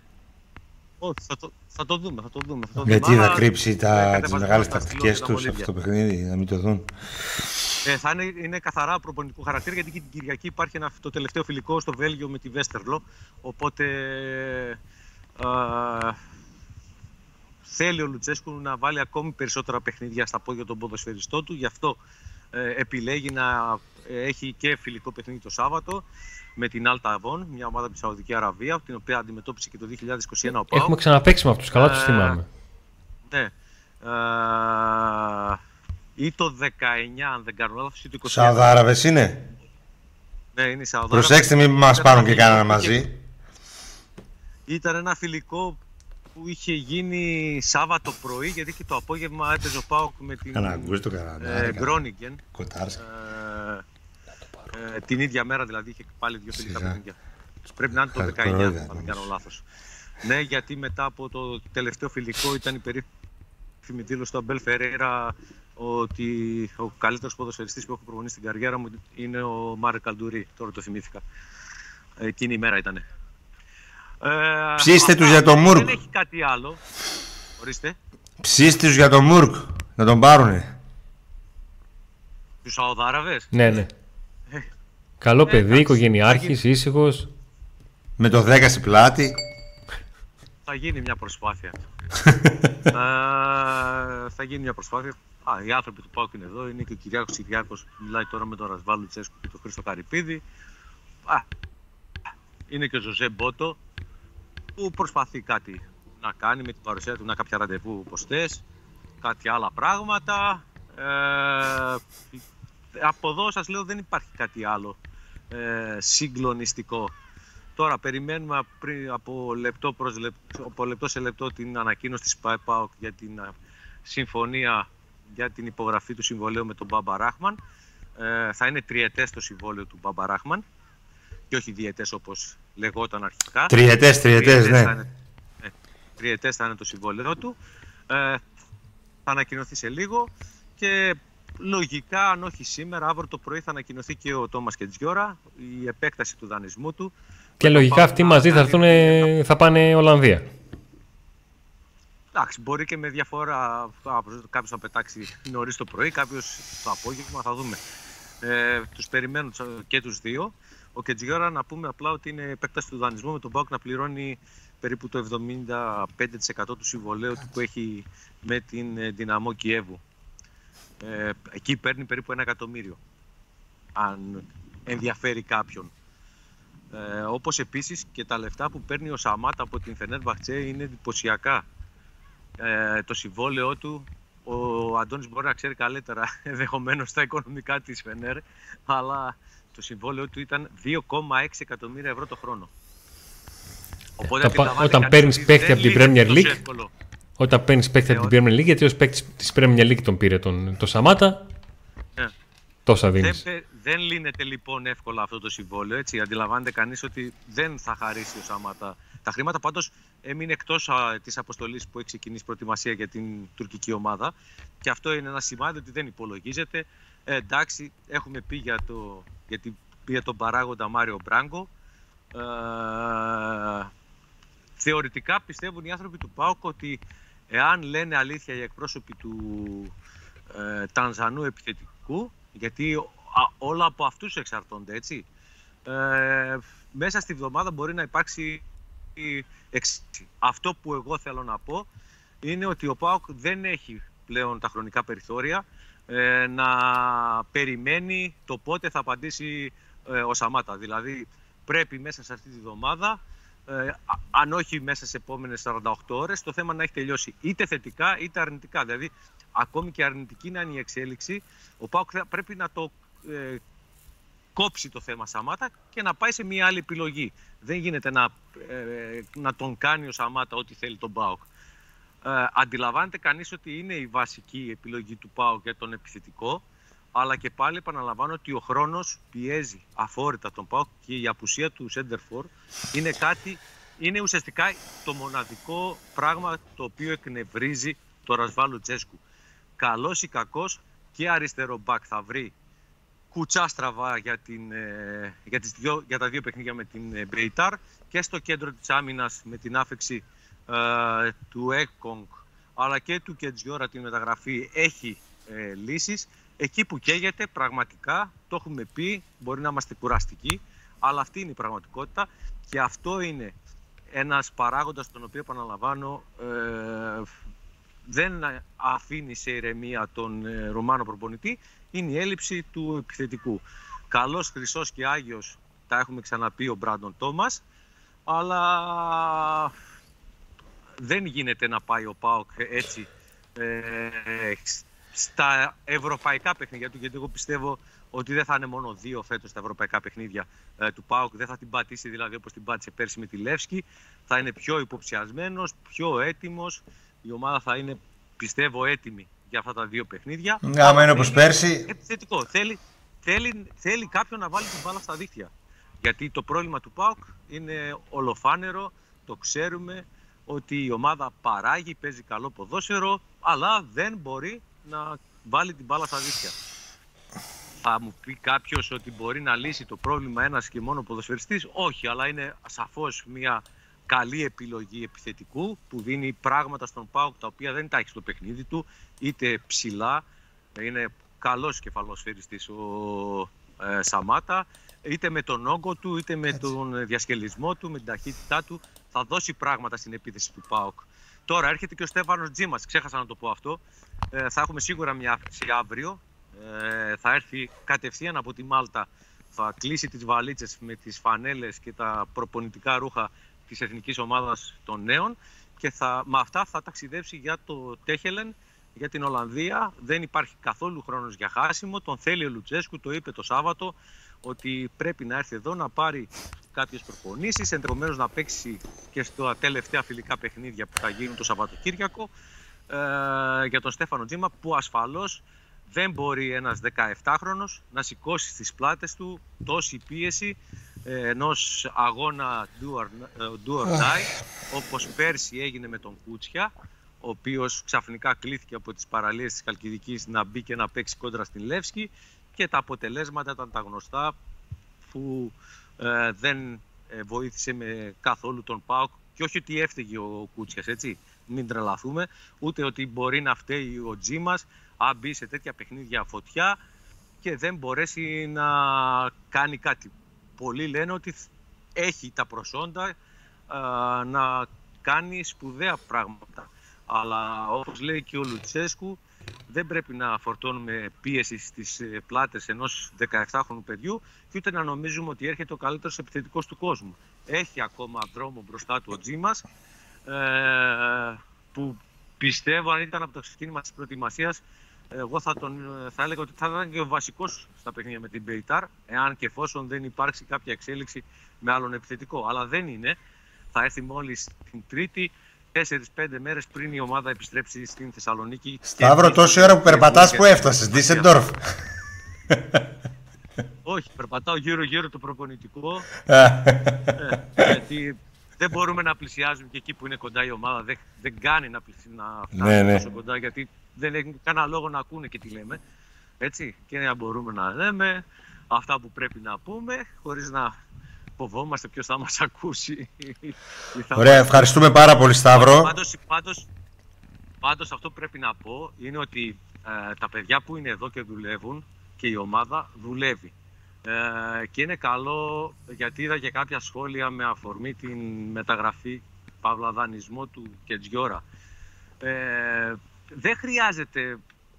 C: Όχι, θα το, θα το δούμε, θα το δούμε. Θα το
B: Γιατί δούμε, θα κρύψει τα, τις μεγάλες τακτικές τους αυτό το παιχνίδι, να μην το δουν.
C: Ε, θα είναι, είναι καθαρά προπονητικού χαρακτήρα γιατί και την Κυριακή υπάρχει ένα, το τελευταίο φιλικό στο Βέλγιο με τη Βέστερλο. Οπότε ε, θέλει ο Λουτσέσκου να βάλει ακόμη περισσότερα παιχνίδια στα πόδια των ποδοσφαιριστών του. Γι' αυτό ε, επιλέγει να έχει και φιλικό παιχνίδι το Σάββατο με την Alta Avon, μια ομάδα από τη Σαουδική Αραβία, την οποία αντιμετώπισε και το 2021 ο Πάου.
A: Έχουμε ξαναπέξει με αυτούς, καλά τους ε, θυμάμαι.
C: Ναι. Ε, ή το 19, αν δεν κάνω λάθος, ή το 20.
B: Σαουδάραβες είναι;
C: Ναι, είναι οι Σαουδάραβες.
B: Προσέξτε, μην μας πάρουν και κανένα μαζί.
C: Ήταν ένα φιλικό που είχε γίνει Σάββατο πρωί, γιατί και το απόγευμα έπαιζε ο Πάουκ με την
B: ε,
C: Γκρόνιγκεν.
B: Κοτάρσκα.
C: Ε, ε, την ίδια μέρα δηλαδή είχε πάλι δύο φιλικά παιχνίδια. Πρέπει να είναι το 19, αν δεν κάνω λάθος. Ναι, γιατί μετά από το τελευταίο φιλικό ήταν η περίφημη δήλωση του Αμπέλ Φεραίρα ότι ο καλύτερος ποδοσφαιριστής που έχω προπονήσει στην καριέρα μου είναι ο Μάρε Καλντουρί. Τώρα το θυμήθηκα. Εκείνη η μέρα ήταν. Ε,
B: Ψήστε τους για τον Μουρκ.
C: Δεν έχει κάτι άλλο. Ορίστε.
B: Ψήστε τους για τον Μουρκ. Να τον πάρουνε.
C: Τους Σαουδάραβε.
A: Ναι, ναι. Καλό ε, παιδί, οικογενειάρχης, ήσυχος.
B: Με το 10 στη πλάτη.
C: Θα γίνει μια προσπάθεια. ε, θα γίνει μια προσπάθεια. Α, οι άνθρωποι του Πάουκ είναι εδώ. Είναι και ο Κυριάκος Κυριάκος μιλάει τώρα με τον Ρασβάλου Τσέσκου και τον Χρήστο Καρυπίδη. Α, είναι και ο Ζωζέ Μπότο που προσπαθεί κάτι να κάνει με την παρουσία του, να κάποια ραντεβού ποστές, κάτι άλλα πράγματα. Ε, από εδώ σας λέω δεν υπάρχει κάτι άλλο ε, συγκλονιστικό. Τώρα περιμένουμε πριν από λεπτό, προς λεπτό, από λεπτό σε λεπτό την ανακοίνωση της ΠΑΕΠΑΟΚ για την συμφωνία για την υπογραφή του συμβολέου με τον Μπάμπα Ράχμαν. Ε, θα είναι τριετές το συμβόλαιο του Μπάμπα Ράχμαν και όχι διετές όπως λεγόταν αρχικά.
B: Τριετές, τριετές, ναι. Θα είναι,
C: ναι. Τριετές θα είναι το συμβόλαιο του. Ε, θα ανακοινωθεί σε λίγο και Λογικά, αν όχι σήμερα, αύριο το πρωί θα ανακοινωθεί και ο Τόμας Κετζιόρα, η επέκταση του δανεισμού του.
A: Και λογικά αυτοί μαζί θα, έρθουν, θα πάνε Ολλανδία.
C: Εντάξει, μπορεί και με διαφορά. Κάποιο θα πετάξει νωρίς το πρωί, κάποιος το απόγευμα, θα δούμε. Ε, τους περιμένω και τους δύο. Ο Κετζιόρα να πούμε απλά ότι είναι επέκταση του δανεισμού με τον Μπάουκ να πληρώνει περίπου το 75% του συμβολέου του που έχει με την ε, δυναμό Κιέβου ε, εκεί παίρνει περίπου ένα εκατομμύριο αν ενδιαφέρει κάποιον. Ε, όπως επίσης και τα λεφτά που παίρνει ο Σαμάτα από την Φενέρ Μπαχτσέ είναι εντυπωσιακά. Ε, το συμβόλαιό του, ο ο Αντώνης μπορεί να ξέρει καλύτερα ενδεχομένως τα οικονομικά της Φενέρ, αλλά το συμβόλαιο του ήταν 2,6 εκατομμύρια ευρώ το χρόνο.
A: Οπότε όταν παίρνεις παίχτη από την Premier League, όταν παίρνεις παίχτη από την Premier League, γιατί ως παίχτη της Premier League τον πήρε τον, το Σαμάτα, yeah. τόσα δίνεις.
C: Δεν, δεν λύνεται λοιπόν εύκολα αυτό το συμβόλαιο. Έτσι. Αντιλαμβάνεται κανείς ότι δεν θα χαρίσει ο Σαμάτα. Τα χρήματα πάντως έμεινε εκτός της αποστολής που έχει ξεκινήσει προετοιμασία για την τουρκική ομάδα. Και αυτό είναι ένα σημάδι ότι δεν υπολογίζεται. Ε, εντάξει, έχουμε πει για, το, για, την, για τον παράγοντα Μάριο Μπράγκο. Ε, θεωρητικά πιστεύουν οι άνθρωποι του ΠΑΟΚ ότι εάν λένε αλήθεια οι εκπρόσωποι του ε, Τανζανού επιθετικού, γιατί όλα από αυτούς εξαρτώνται, έτσι, ε, μέσα στη βδομάδα μπορεί να υπάρξει Αυτό που εγώ θέλω να πω είναι ότι ο ΠΑΟΚ δεν έχει πλέον τα χρονικά περιθώρια ε, να περιμένει το πότε θα απαντήσει ε, ο Σαμάτα. Δηλαδή πρέπει μέσα σε αυτή τη βδομάδα ε, αν όχι μέσα σε επόμενες 48 ώρες, το θέμα να έχει τελειώσει είτε θετικά είτε αρνητικά. Δηλαδή, ακόμη και αρνητική να είναι η εξέλιξη, ο Πάουκ πρέπει να το ε, κόψει το θέμα Σαμάτα και να πάει σε μια άλλη επιλογή. Δεν γίνεται να, ε, να τον κάνει ο Σαμάτα ό,τι θέλει τον Πάουκ. Ε, αντιλαμβάνεται κανείς ότι είναι η βασική επιλογή του ΠΑΟΚ για τον επιθετικό αλλά και πάλι επαναλαμβάνω ότι ο χρόνος πιέζει αφόρητα τον ΠΑΟΚ και η απουσία του Σέντερφορ είναι κάτι, είναι ουσιαστικά το μοναδικό πράγμα το οποίο εκνευρίζει το Ρασβάλου Τσέσκου. Καλός ή κακός και αριστερό μπακ θα βρει κουτσά στραβά για, την, ε, για, τις δυο, για τα δύο παιχνίδια με την ε, Μπέιταρ και στο κέντρο της άμυνας με την άφεξη ε, του Έκκονγκ. Αλλά και του Κετζιόρα την μεταγραφή έχει ε, λύσεις. Εκεί που καίγεται πραγματικά, το έχουμε πει, μπορεί να είμαστε κουραστικοί, αλλά αυτή είναι η πραγματικότητα και αυτό είναι ένας παράγοντας τον οποίο επαναλαμβάνω ε, δεν αφήνει σε ηρεμία τον ε, Ρουμάνο προπονητή, είναι η έλλειψη του επιθετικού. Καλός, χρυσός και άγιος, τα έχουμε ξαναπεί ο Μπράντον Τόμας, αλλά δεν γίνεται να πάει ο Πάοκ έτσι ε, στα ευρωπαϊκά παιχνίδια του, γιατί εγώ πιστεύω ότι δεν θα είναι μόνο δύο φέτος τα ευρωπαϊκά παιχνίδια ε, του ΠΑΟΚ, δεν θα την πατήσει δηλαδή όπως την πάτησε πέρσι με τη Λεύσκη, θα είναι πιο υποψιασμένος, πιο έτοιμος, η ομάδα θα είναι πιστεύω έτοιμη για αυτά τα δύο παιχνίδια.
B: Ναι, άμα είναι όπως πέρσι.
C: Επιθετικό. Θέλει, θέλει, θέλει κάποιον να βάλει την μπάλα στα δίχτυα. Γιατί το πρόβλημα του ΠΑΟΚ είναι ολοφάνερο, το ξέρουμε ότι η ομάδα παράγει, παίζει καλό ποδόσφαιρο, αλλά δεν μπορεί να βάλει την μπάλα στα δίχτυα. Θα μου πει κάποιος ότι μπορεί να λύσει το πρόβλημα ένας και μόνο ποδοσφαιριστής; Όχι, αλλά είναι σαφώς μια καλή επιλογή επιθετικού που δίνει πράγματα στον Πάουκ τα οποία δεν τα έχει στο παιχνίδι του, είτε ψηλά. Είναι καλός κεφαλοσφαιριστής ο ε, Σαμάτα, είτε με τον όγκο του, είτε με τον διασκελισμό του, με την ταχύτητά του. Θα δώσει πράγματα στην επίθεση του Πάουκ. Τώρα έρχεται και ο Στέφανος Τζίμας, ξέχασα να το πω αυτό. Ε, θα έχουμε σίγουρα μια αύξηση αύριο. Ε, θα έρθει κατευθείαν από τη Μάλτα. Θα κλείσει τις βαλίτσες με τις φανέλες και τα προπονητικά ρούχα της εθνικής ομάδας των νέων και θα, με αυτά θα ταξιδέψει για το Τέχελεν, για την Ολλανδία. Δεν υπάρχει καθόλου χρόνος για χάσιμο. Τον θέλει ο Λουτσέσκου, το είπε το Σάββατο, ότι πρέπει να έρθει εδώ να πάρει κάποιες προπονήσεις, ενδεχομένως να παίξει και στα τελευταία φιλικά παιχνίδια που θα γίνουν το Σαββατοκύριακο ε, για τον Στέφανο Τζίμα που ασφαλώς δεν μπορεί ένας 17χρονος να σηκώσει στις πλάτες του τόση πίεση ε, ενός αγώνα do or, do or die όπως πέρσι έγινε με τον Κούτσια ο οποίος ξαφνικά κλήθηκε από τις παραλίες της Καλκιδικής να μπει και να παίξει κόντρα στην Λεύσκη και τα αποτελέσματα ήταν τα γνωστά που ε, δεν ε, βοήθησε με καθόλου τον ΠΑΟΚ και όχι ότι έφταιγε ο Κούτσιας, έτσι, μην τρελαθούμε, ούτε ότι μπορεί να φταίει ο Τζίμας αν μπει σε τέτοια παιχνίδια φωτιά και δεν μπορέσει να κάνει κάτι. Πολλοί λένε ότι έχει τα προσόντα ε, να κάνει σπουδαία πράγματα. Αλλά όπως λέει και ο Λουτσέσκου, δεν πρέπει να φορτώνουμε πίεση στις ε, πλάτες ενός 17χρονου παιδιού και ούτε να νομίζουμε ότι έρχεται ο καλύτερος επιθετικός του κόσμου. Έχει ακόμα δρόμο μπροστά του ο Τζίμας ε, που πιστεύω αν ήταν από το ξεκίνημα της προετοιμασίας εγώ θα, τον, θα έλεγα ότι θα ήταν και ο βασικός στα παιχνίδια με την Πεϊτάρ, εάν και εφόσον δεν υπάρξει κάποια εξέλιξη με άλλον επιθετικό. Αλλά δεν είναι. Θα έρθει μόλις την Τρίτη, 4-5 μέρες πριν η ομάδα επιστρέψει στην Θεσσαλονίκη.
B: Σταύρο, τόση ώρα που περπατάς που έφτασες, Ντίσεντορφ.
C: Όχι, περπατάω γύρω-γύρω το προπονητικό. ε, γιατί δεν μπορούμε να πλησιάζουμε και εκεί που είναι κοντά η ομάδα. Δεν, δεν κάνει να, να ναι, ναι. τόσο κοντά γιατί δεν έχει κανένα λόγο να ακούνε και τι λέμε. Έτσι, και να μπορούμε να λέμε αυτά που πρέπει να πούμε χωρίς να φοβόμαστε ποιος θα μας ακούσει.
B: Ωραία, ευχαριστούμε πάρα πολύ Σταύρο.
C: Πάντως, πάντως, πάντως αυτό που πρέπει να πω είναι ότι ε, τα παιδιά που είναι εδώ και δουλεύουν και η ομάδα δουλεύει. Ε, και είναι καλό γιατί είδα και κάποια σχόλια με αφορμή την μεταγραφή παύλα δανεισμό του Κετζιόρα. Ε, δεν χρειάζεται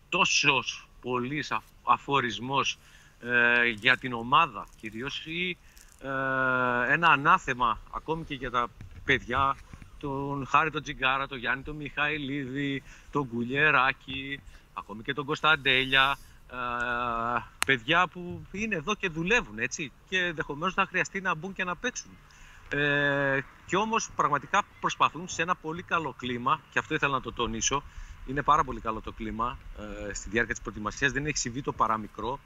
C: τόσος πολύ αφορισμός ε, για την ομάδα κυρίως ή ε, ένα ανάθεμα ακόμη και για τα παιδιά τον Χάρη τον Τζιγκάρα, τον Γιάννη τον Μιχαηλίδη, τον Κουλιεράκη, ακόμη και τον Κωνσταντέλια ε, παιδιά που είναι εδώ και δουλεύουν έτσι και ενδεχομένως να χρειαστεί να μπουν και να παίξουν. Ε, και όμως πραγματικά προσπαθούν σε ένα πολύ καλό κλίμα και αυτό ήθελα να το τονίσω είναι πάρα πολύ καλό το κλίμα ε, στη διάρκεια της προετοιμασίας δεν έχει συμβεί το παραμικρό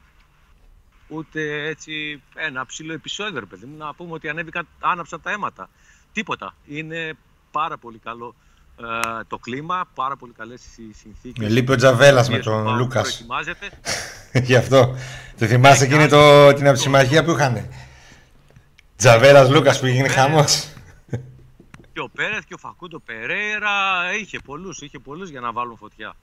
C: ούτε έτσι ένα ψηλό επεισόδιο παιδί να πούμε ότι ανέβηκαν, άναψαν τα αίματα τίποτα, είναι πάρα πολύ καλό ε, το κλίμα, πάρα πολύ καλές οι συνθήκες.
B: Με λείπει ο Τζαβέλας με τον Λούκας. Γι' αυτό. Το θυμάσαι εκείνη το, την αψημαχία που είχαν. Τζαβέλας Λούκας που γίνει ναι. Χαμό.
C: Και ο Πέρεθ και ο Φακούντο Περέιρα είχε πολλούς είχε πολλούς για να βάλουν φωτιά.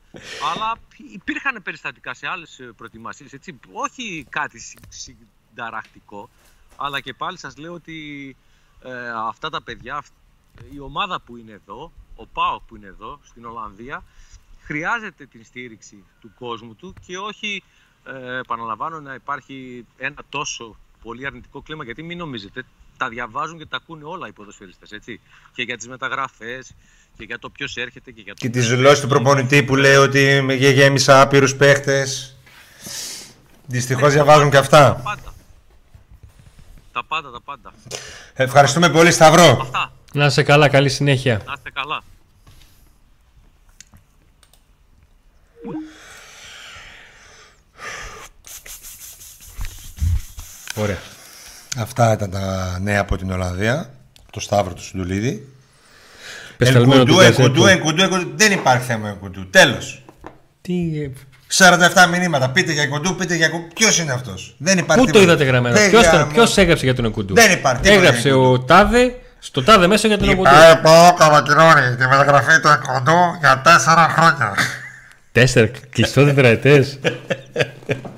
C: Αλλά υπήρχαν περιστατικά σε άλλες προετοιμασίες. Όχι κάτι συνταρακτικό. Αλλά και πάλι σας λέω ότι ε, αυτά τα παιδιά, η ομάδα που είναι εδώ, ο ΠΑΟ που είναι εδώ στην Ολλανδία χρειάζεται την στήριξη του κόσμου του και όχι, ε, επαναλαμβάνω, να υπάρχει ένα τόσο πολύ αρνητικό κλίμα γιατί μην νομίζετε, τα διαβάζουν και τα ακούνε όλα οι ποδοσφαιριστές, έτσι. Και για τις μεταγραφές και για το ποιος έρχεται και για το...
B: Και τις δηλώσεις του προπονητή που λέει ότι με γέμισα άπειρους παίχτες. Δυστυχώς διαβάζουν και αυτά.
C: Τα πάντα. Τα πάντα, τα πάντα.
B: Ευχαριστούμε πολύ Σταυρό.
C: Αυτά.
A: Να είσαι καλά, καλή συνέχεια.
C: Να είστε καλά.
A: Ωραία.
B: Αυτά ήταν τα νέα από την Ολλανδία. Το Σταύρο του Σουντουλίδη.
A: Εγκουντού,
B: εγκουντού, εγκουντού, Δεν υπάρχει θέμα εγκουντού. Τέλος.
A: Τι...
B: 47 μηνύματα. Πείτε για εγκουντού, πείτε για εγκουντού. Ποιος είναι αυτός; Δεν υπάρχει.
A: Πού το είδατε γραμμένο; Ποιος έγραψε για τον εγκουντού.
B: Δεν υπάρχει.
A: Έγραψε ο Τάδε στο τάδε μέσα για τον
B: Ογκουντού. Η ΠΑΕ κατακοινώνει τη μεταγραφή του Ογκουντού για τέσσερα χρόνια.
A: Τέσσερα κλειστό τετραετές.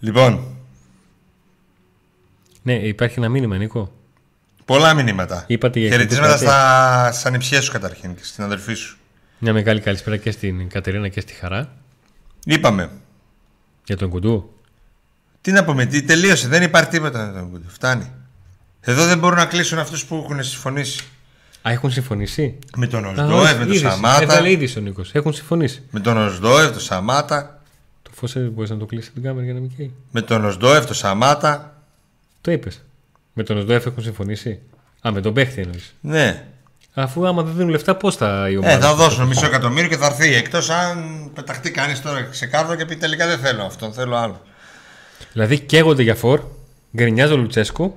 B: λοιπόν.
A: Ναι, υπάρχει ένα μήνυμα, Νίκο.
B: Πολλά μηνύματα.
A: Είπατε
B: Χαιρετίσματα στα, στα ανιψιές σου καταρχήν και στην αδερφή σου.
A: Μια μεγάλη καλησπέρα και στην Κατερίνα και στη Χαρά.
B: Είπαμε.
A: Για τον Κουντού.
B: Τι να πούμε, τι τελείωσε, δεν υπάρχει τίποτα. Φτάνει. Εδώ δεν μπορούν να κλείσουν αυτούς που έχουν συμφωνήσει.
A: Α, έχουν συμφωνήσει;
B: Με τον Οσδόευ, με τον Σαμάτα.
A: Έβαλε ήδη ο Νίκος. Έχουν συμφωνήσει.
B: Με τον Οσδόευ, τον Σαμάτα.
A: Το φω μπορείς να το κλείσεις την κάμερα για να μην καίει.
B: Με τον Οσδόευ, τον Σαμάτα.
A: Το είπες. Με τον Οσδόευ έχουν συμφωνήσει. Α, με τον παίχτη εννοείς.
B: Ναι.
A: Αφού άμα δεν δίνουν λεφτά, πώς θα η ομάδα.
B: Ε, θα δώσουν μισό εκατομμύριο και θα έρθει. Εκτός αν πεταχτεί κανείς τώρα σε κάρτα και πει τελικά δεν θέλω αυτό, θέλω άλλο.
A: Δηλαδή καίγονται για φόρ, γκρινιάζει ο Λουτσέσκου,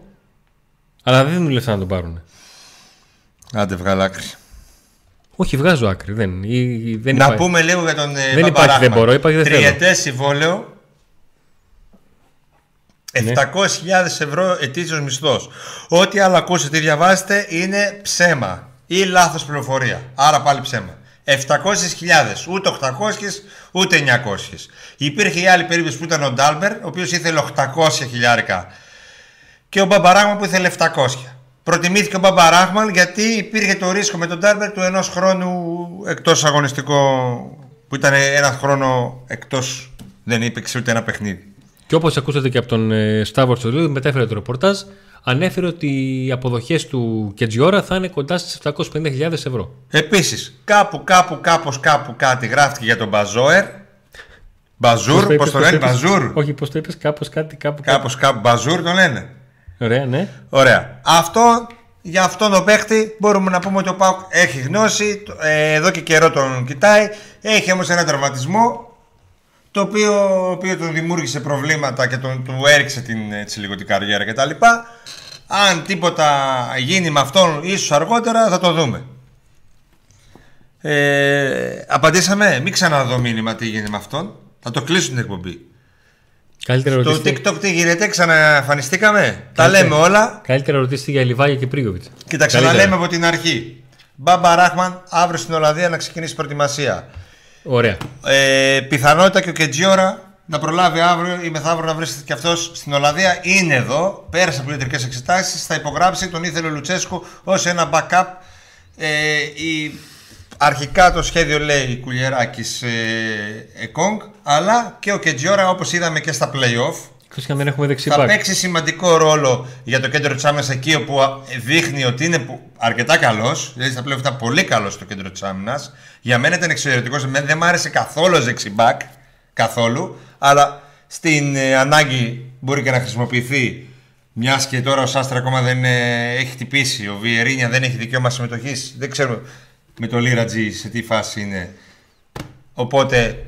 A: αλλά δεν δίνουν λεφτά να τον πάρουν.
B: Άντε, βγάλω άκρη.
A: Όχι, βγάζω άκρη. Δεν, δεν
B: να πούμε λίγο για τον
A: ε, Δεν υπάρχει, δεν μπορώ, υπάρχει, δεν
B: Τριετές συμβόλαιο. 700.000 ναι. ευρώ ετήσιος μισθός. Ό,τι άλλο ακούσετε ή διαβάσετε είναι ψέμα ή λάθος πληροφορία. Άρα πάλι ψέμα. 700.000, ούτε 800 ούτε 900. Υπήρχε η άλλη περίπτωση που ήταν ο Ντάλμπερ, ο οποίος ήθελε 800 χιλιάρικα και ο Μπάμπα Ράχμαν που ήθελε 700. Προτιμήθηκε ο Μπάμπα Ράχμαν γιατί υπήρχε το ρίσκο με τον Ντάλμπερ του ενός χρόνου εκτός αγωνιστικό που ήταν ένας χρόνο εκτός, δεν υπήρξε ούτε ένα παιχνίδι.
A: Και όπως ακούσατε και από τον ε, Σταύρο Τσολίδη, μετέφερε το ρεπορτάζ, ανέφερε ότι οι αποδοχές του Κετζιόρα θα είναι κοντά στις 750.000 ευρώ.
B: Επίσης, κάπου, κάπου, κάπως, κάπου κάτι γράφτηκε για τον Μπαζόερ. Μπαζούρ, πώς το λένε, Μπαζούρ.
A: Όχι, πώς το είπες, κάπως κάτι, κάπου
B: Κάπως, κάπου, Μπαζούρ το λένε.
A: Ωραία, ναι.
B: Ωραία. Αυτό, για αυτόν τον παίχτη μπορούμε να πούμε ότι ο Πάουκ έχει γνώση, ε, εδώ και καιρό τον κοιτάει, έχει όμως ένα τραυματισμό το οποίο, οποίος του δημιούργησε προβλήματα και τον, του έριξε την, έτσι, λίγο την καριέρα κτλ. Αν τίποτα γίνει με αυτόν ίσως αργότερα θα το δούμε. Ε, απαντήσαμε, μην ξαναδώ μήνυμα τι γίνεται με αυτόν. Θα το κλείσουν την εκπομπή.
A: Καλύτερα
B: Στο
A: ρωτήστε,
B: TikTok τι γίνεται, ξαναφανιστήκαμε; Τα λέμε όλα
A: καλύτερα ρωτήστε για Λιβάγια και Πρίγοβιτς.
B: και τα ξαναλέμε από την αρχή. Μπάμπα Ράχμαν αύριο στην Ολλανδία να ξεκινήσει προετοιμασία.
A: Ωραία.
B: Ε, πιθανότητα και ο Κετζιόρα να προλάβει αύριο ή μεθαύριο να βρίσκεται και αυτός στην Ολλανδία. Είναι εδώ, πέρασε από ιατρικέ εξετάσεις, θα υπογράψει. Τον ήθελε ο Λουτσέσκου ως ένα backup. Ε, η, αρχικά το σχέδιο λέει Κουλιεράκης ε, Εκόνγκ, αλλά και ο Κετζιόρα όπως είδαμε και στα playoff.
A: Εκτός και αν δεν έχουμε
B: Θα
A: δεξιμπάκ.
B: παίξει σημαντικό ρόλο για το κέντρο της άμυνας εκεί όπου α, δείχνει ότι είναι που- αρκετά καλός. Δηλαδή στα πλέον ήταν πολύ καλός στο κέντρο της άμυνας. Για μένα ήταν εξαιρετικός. Δεν μ' άρεσε καθόλου ως δεξιμπάκ. Καθόλου. Αλλά στην ε, ανάγκη μπορεί και να χρησιμοποιηθεί. Μιας και τώρα ο Σάστρα ακόμα δεν ε, έχει χτυπήσει. Ο Βιερίνια δεν έχει δικαίωμα συμμετοχής. Δεν ξέρω με το Λίρατζι σε τι φάση είναι. Οπότε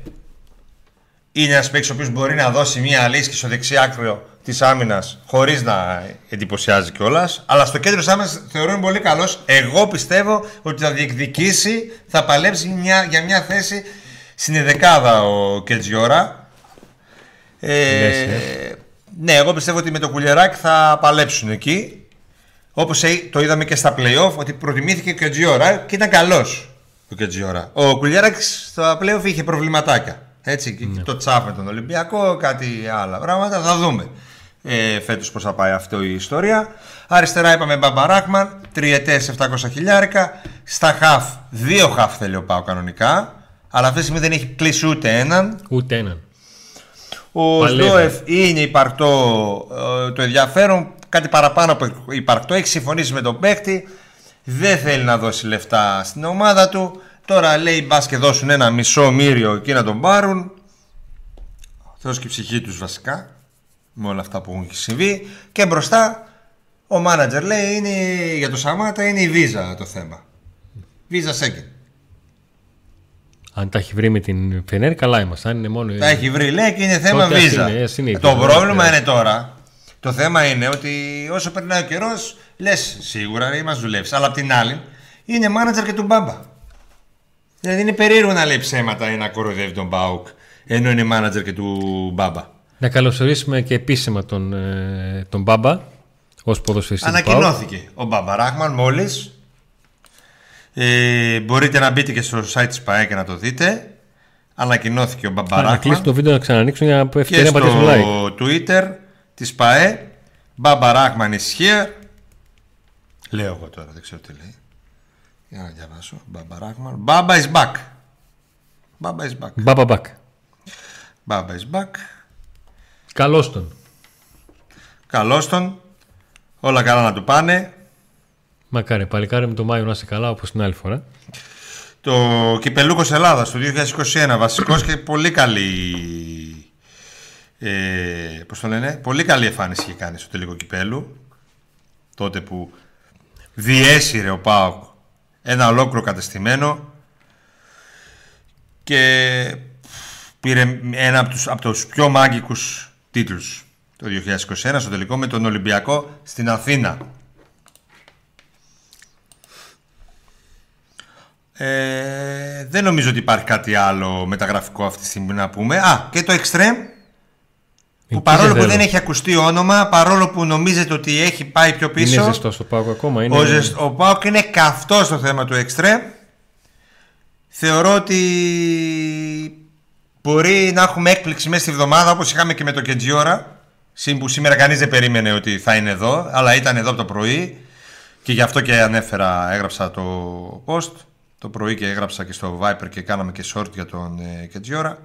B: είναι ένας παίκτης ο οποίος μπορεί να δώσει μια λύση και στο δεξί άκρο της άμυνας χωρίς να εντυπωσιάζει κιόλας. Αλλά στο κέντρο της άμυνας θεωρώ είναι πολύ καλός. Εγώ πιστεύω ότι θα διεκδικήσει, θα παλέψει μια, για μια θέση στην εδεκάδα ο Κετζιόρα. Ε,
A: Λες, ε.
B: ναι, εγώ πιστεύω ότι με το κουλιαράκι θα παλέψουν εκεί. Όπως το είδαμε και στα playoff, ότι προτιμήθηκε ο Κετζιόρα και ήταν καλός ο Κετζιόρα. Ο Κουλιάρακ στα playoff είχε προβληματάκια. Έτσι, και το τσάφ με τον Ολυμπιακό, κάτι άλλα πράγματα. Θα δούμε ε, φέτος πώς θα πάει αυτή η ιστορία. Αριστερά είπαμε Μπαμπαράκμαν, τριετές 700 χιλιάρικα. Στα χαφ, δύο χαφ θέλει ο Πάο κανονικά. Αλλά αυτή τη στιγμή δεν έχει κλείσει ούτε έναν.
A: Ούτε έναν.
B: Ο
A: Παλεύει.
B: Σντόεφ είναι υπαρκτό ε, το ενδιαφέρον, κάτι παραπάνω από υπαρκτό. Έχει συμφωνήσει με τον παίκτη. Δεν θέλει να δώσει λεφτά στην ομάδα του. Τώρα λέει μπας και δώσουν ένα μισό μύριο εκεί να τον πάρουν. Θεός και η ψυχή τους βασικά. Με όλα αυτά που έχουν συμβεί. Και μπροστά ο μάνατζερ λέει είναι, για το Σαμάτα είναι η βίζα το θέμα. Βίζα Σέγγεν.
A: Αν τα έχει βρει με την Φενέρ, καλά είμαστε. Αν είναι μόνο.
B: Τα έχει βρει λέει και είναι θέμα
A: Τότε ας
B: βίζα.
A: είναι, ας είναι η
B: το
A: βίζα,
B: πρόβλημα
A: ναι.
B: είναι τώρα. Το θέμα είναι ότι όσο περνάει ο καιρός, λες σίγουρα ρε, μας δουλεύεις. Αλλά απ' την άλλη είναι μάνατζερ και του μπάμπα. Δηλαδή είναι περίεργο να λέει ψέματα ή να κοροϊδεύει τον Μπάουκ ενώ είναι μάνατζερ και του μπάμπα.
A: Να καλωσορίσουμε και επίσημα τον, ε, τον Μπάμπα ως ποδοσφαιριστή. του ΠΑΟΚ.
B: Ανακοινώθηκε ο Μπάμπα Ράχμαν μόλις. Ε, μπορείτε να μπείτε και στο site της ΠαΕ και να το δείτε. Ανακοινώθηκε ο Μπάμπα
A: Α, Να κλείσει
B: Ράχμαν.
A: το βίντεο να ξανανοίξουν για να
B: και
A: ευκαιρία να
B: στο
A: πατήσουν like.
B: Twitter της ΠαΕ Μπάμπα Ράχμαν is here. Λέω εγώ τώρα δεν ξέρω τι λέει. Για να διαβάσω. Μπάμπα Ράχμαν. Μπάμπα is back. Μπάμπα is back.
A: Μπάμπα μπακ.
B: Μπάμπα is back.
A: Καλώς τον.
B: Καλώς τον. Όλα καλά να του πάνε.
A: Μακάρι, παλικάρι με το Μάιο να είσαι καλά όπως την άλλη φορά.
B: Το Κυπελούκος Ελλάδας του 2021 Βασικός και πολύ καλή ε, Πώς το λένε Πολύ καλή εμφάνιση είχε κάνει στο τελικό κυπέλου Τότε που διέσυρε ο ΠΑΟΚ Ένα ολόκληρο κατεστημένο Και πήρε ένα από τους, από τους πιο μάγκικους τίτλους το 2021 στο τελικό με τον Ολυμπιακό στην Αθήνα. Ε, δεν νομίζω ότι υπάρχει κάτι άλλο μεταγραφικό αυτή τη στιγμή να πούμε. Α, και το Extreme που
A: Εκεί
B: παρόλο
A: σε
B: που
A: θέλω.
B: δεν έχει ακουστεί όνομα, παρόλο που νομίζετε ότι έχει πάει πιο πίσω,
A: Είναι ζεστός στο Πάοκ ακόμα. Είναι...
B: ο, ζεσ- ο Πάοκ είναι καυτός στο θέμα του Extreme. Θεωρώ ότι μπορεί να έχουμε έκπληξη μέσα στη βδομάδα όπως είχαμε και με το Κεντζιόρα συν που σήμερα κανείς δεν περίμενε ότι θα είναι εδώ αλλά ήταν εδώ από το πρωί και γι' αυτό και ανέφερα, έγραψα το post το πρωί και έγραψα και στο Viper και κάναμε και short για τον ε, Κεντζιόρα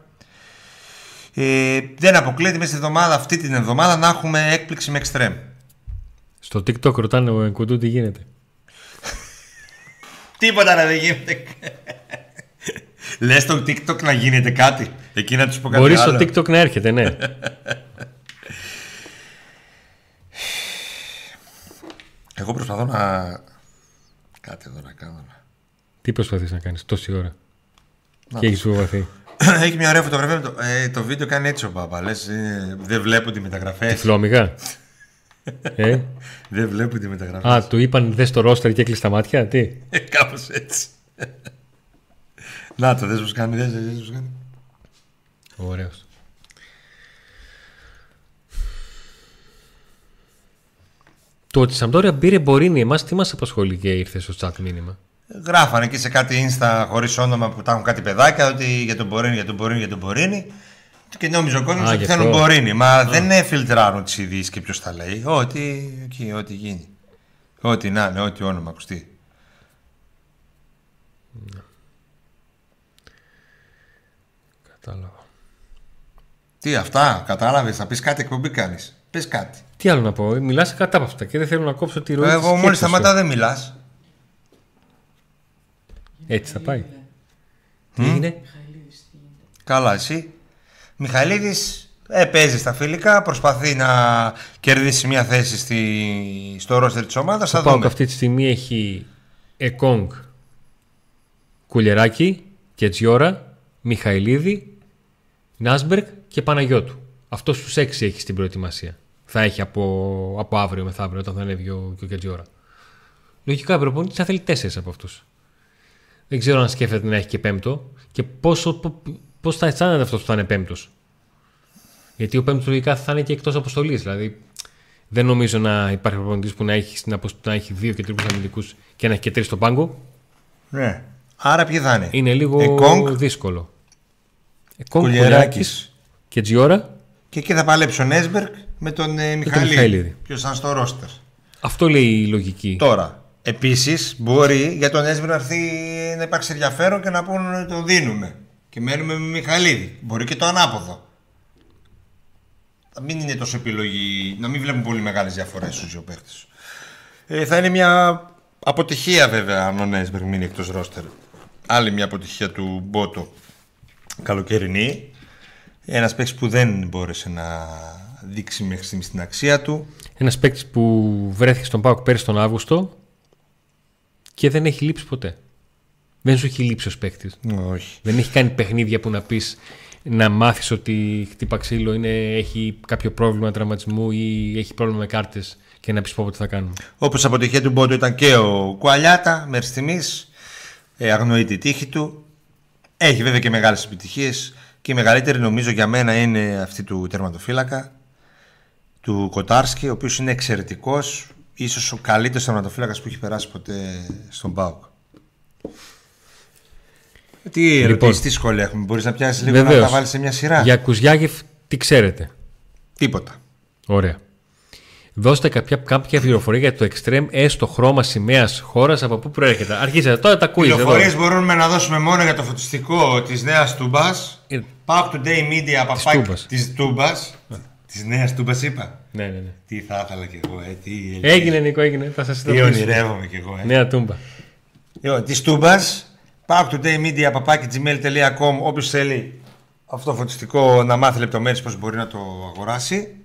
B: ε, δεν αποκλείεται μέσα στη εβδομάδα, αυτή την εβδομάδα να έχουμε έκπληξη με Extreme
A: Στο TikTok ρωτάνε ο Κουντού τι γίνεται;
B: Τίποτα να δεν γίνεται. Λες στο TikTok να γίνεται κάτι. Εκεί να τους πω κάτι
A: Μπορεί
B: άλλο.
A: στο TikTok να έρχεται, ναι.
B: Εγώ προσπαθώ να. Κάτι εδώ να κάνω.
A: τι προσπαθείς να κάνεις τόση ώρα; Και έχεις φοβαθεί.
B: Έχει μια ωραία φωτογραφία. Το, ε, το βίντεο κάνει έτσι ο Παπα. Λες, ε, δεν βλέπω τη μεταγραφές.
A: Τυφλόμυγα. ε,
B: δεν βλέπω τη μεταγραφές.
A: α, του είπαν δες το ρόστερ και έκλεισε τα μάτια. Τι;
B: Κάπως έτσι. να το δες πως κάνει, δες, δες πως κάνει.
A: Ωραίος. Το ότι η Σαμπτόρια πήρε Μπορίνη, εμάς τι μας απασχολεί και ήρθε στο chat μήνυμα;
B: Γράφανε εκεί σε κάτι insta χωρίς όνομα που τα έχουν κάτι παιδάκια ότι για τον Μπορίνη, για τον Μπορίνη, για τον Μπορίνη. Και νόμιζε ο κόσμος
A: Α,
B: ότι
A: γι'
B: θέλουν
A: αυτό.
B: Μπορίνη. Μα δεν ε, φιλτράρουν τις ειδήσεις και ποιος τα λέει. Ό,τι, εκεί, ό,τι γίνει. Ό,τι να είναι, ό,τι όνομα ακουστεί.
A: Κατάλαβα.
B: Τι αυτά, κατάλαβες, θα πεις κάτι εκπομπή κάνεις. Πες κάτι.
A: Τι άλλο να πω, μιλάς κατάπαυστα και δεν θέλω να κόψω τη ροή. της
B: Εγώ μόλις
A: σκέψης σου.
B: σταματά δεν μιλάς.
A: Έτσι θα πάει. Τι είναι.
B: Καλά, εσύ. Μιχαηλίδης ε, παίζεις στα φιλικά, προσπαθεί να κερδίσει μια θέση στη, στο ρόστερ της ομάδας. Θα
A: Ο Πάουκ
B: δούμε.
A: αυτή τη στιγμή έχει Εκόνγκ, Κουλεράκη, Κετζιόρα, Μιχαηλίδη, Νάσμπεργκ και Παναγιώτου. Αυτός τους έξι έχει στην προετοιμασία. Θα έχει από, από αύριο μεθαύριο όταν θα ανέβει ο, και ο Κετζιόρα. Λογικά ο προπονητής θα θέλει τέσσερις από αυτούς. Δεν ξέρω αν σκέφτεται να έχει και πέμπτο και πόσο, πώς θα αισθάνεται αυτός που θα είναι πέμπτος. Γιατί ο πέμπτος λογικά θα είναι και εκτός αποστολής. Δηλαδή δεν νομίζω να υπάρχει προπονητής που να έχει, στην αποσ- να έχει δύο και τρεις αμυντικού και να έχει και τρεις στον πάγκο.
B: Ναι. Άρα ποιοι θα είναι;
A: Είναι λίγο
B: Εκόνγκ.
A: δύσκολο. Εκόνγκ,
B: Κουλιεράκης.
A: Κουλιεράκης και Τζιόρα.
B: Και εκεί θα παλέψει ο Νέσμπερκ με τον ε, Μιχαηλίδη.
A: Μιχαηλίδη.
B: Ποιος ήταν στο ρόστερ.
A: Αυτό λέει η λογική.
B: Τώρα, επίσης μπορεί για τον Νέσμπερκ να έρθει να υπάρξει ενδιαφέρον και να πούνε ότι τον δίνουμε. Και μένουμε με Μιχαηλίδη. Μπορεί και το ανάποδο. Να μην είναι τόσο επιλογή, να μην βλέπουν πολύ μεγάλες διαφορές στους δύο παίχτε. Ε, θα είναι μια αποτυχία βέβαια αν ο Νέσμπερκ μείνει εκτός ρόστερ. Άλλη μια αποτυχία του Μπότο καλοκαιρινή. Ένας παίκτης που δεν μπόρεσε να δείξει μέχρι στιγμής την αξία του.
A: Ένας παίκτης που βρέθηκε στον Πάοκ πέρυσι τον Αύγουστο και δεν έχει λείψει ποτέ. Δεν σου έχει λείψει ως παίκτης.
B: Όχι.
A: Δεν έχει κάνει παιχνίδια που να πεις να μάθεις ότι χτύπα ξύλο είναι, έχει κάποιο πρόβλημα τραυματισμού ή έχει πρόβλημα με κάρτες και να πεις πω τι θα κάνουμε.
B: Όπως αποτυχία του Μπότο ήταν και ο Κουαλιάτα μέχρι στιγμής. Ε, αγνοεί τη τύχη του. Έχει βέβαια και μεγάλες επιτυχίες. Και η μεγαλύτερη νομίζω για μένα είναι αυτή του τερματοφύλακα του Κοτάρσκι, ο οποίος είναι εξαιρετικός. Ίσως ο καλύτερος τερματοφύλακα που έχει περάσει ποτέ στον Πάοκ. Τι
A: Λοιπόν.
B: ερωτήσεις, τι σχόλια έχουμε, μπορείς να πιάσεις λίγο
A: Βεβαίως.
B: να τα βάλεις σε μια σειρά;
A: Για Κουζιάγεφ, τι ξέρετε;
B: Τίποτα.
A: Ωραία. Δώστε κάποια, κάποια πληροφορία για το extreme έστω χρώμα σημαίας χώρας από πού προέρχεται. Αρχίζετε τώρα τα quiz εδώ.
B: Πληροφορίες μπορούμε να δώσουμε μόνο για το φωτιστικό της νέας Τούμπας.
A: Ε,
B: Pack Today Media παπάκι
A: Τούμπας.
B: της Τούμπας. Της νέας Τούμπα είπα.
A: Ναι, ναι, ναι.
B: Τι θα ήθελα κι εγώ, ε, τι,
A: Έγινε, Νίκο, έγινε. Θα σας
B: τι ονειρεύομαι κι εγώ. Ε.
A: Νέα τούμπα.
B: Λοιπόν, της Τούμπας. Pack Today Media παπάκι gmail.com. Όποιος θέλει αυτό το φωτιστικό να μάθει λεπτομέρειες πώς μπορεί να το αγοράσει.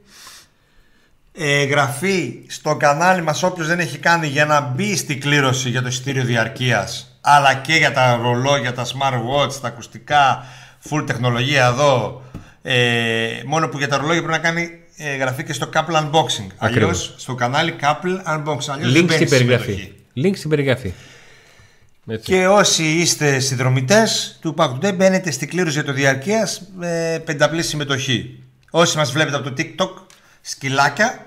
B: Ε, εγγραφή στο κανάλι μας όποιος δεν έχει κάνει για να μπει στην κλήρωση για το εισιτήριο διαρκείας αλλά και για τα ρολόγια, τα smartwatch, τα ακουστικά, full τεχνολογία εδώ ε, μόνο που για τα ρολόγια πρέπει να κάνει ε, εγγραφή και στο Couple Unboxing
A: Ακριβώς.
B: αλλιώς στο κανάλι Couple Unboxing αλλιώς δεν
A: Link
B: μπαίνει
A: στην περιγραφή.
B: συμμετοχή.
A: Link στην περιγραφή. Έτσι.
B: Και όσοι είστε συνδρομητές του Pack Today μπαίνετε στην κλήρωση για το διαρκείας με πενταπλή συμμετοχή. Όσοι μας βλέπετε από το TikTok, σκυλάκια,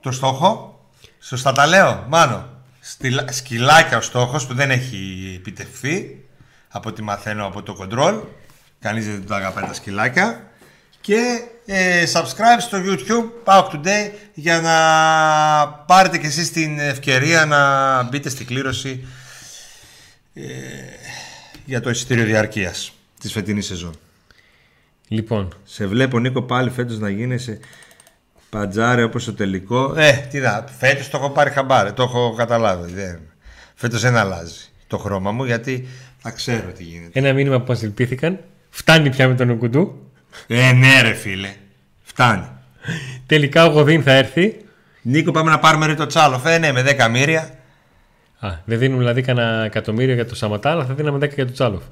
B: το στόχο, σωστά τα λέω, μάνο. Στυλα- Σκυλάκια ο στόχος που δεν έχει επιτευχθεί από ό,τι μαθαίνω από το control. Κανείς δεν το αγαπάει τα σκυλάκια. Και ε, subscribe στο YouTube Pack Today για να πάρετε και εσείς την ευκαιρία να μπείτε στην κλήρωση ε, για το εισιτήριο διαρκείας της φετινής σεζόν.
A: Λοιπόν,
B: Σε βλέπω Νίκο πάλι φέτος να γίνεσαι Παντζάρε όπως το τελικό. Ε, τι να, φέτος το έχω πάρει χαμπάρε, το έχω καταλάβει. Δεν... Φέτος δεν αλλάζει το χρώμα μου γιατί θα ξέρω τι γίνεται.
A: Ένα μήνυμα που μας ελπίθηκαν. Φτάνει πια με τον Ουκουντού;
B: Ε, ναι, ρε φίλε. Φτάνει.
A: Τελικά ο Γοδίν θα έρθει.
B: Νίκο, πάμε να πάρουμε ρε το τσάλο. Ε, ναι, με 10 μύρια.
A: Α, δεν δίνουμε δηλαδή κανένα εκατομμύριο για το Σαματά, αλλά θα δίναμε 10 για το Τσάλοφ.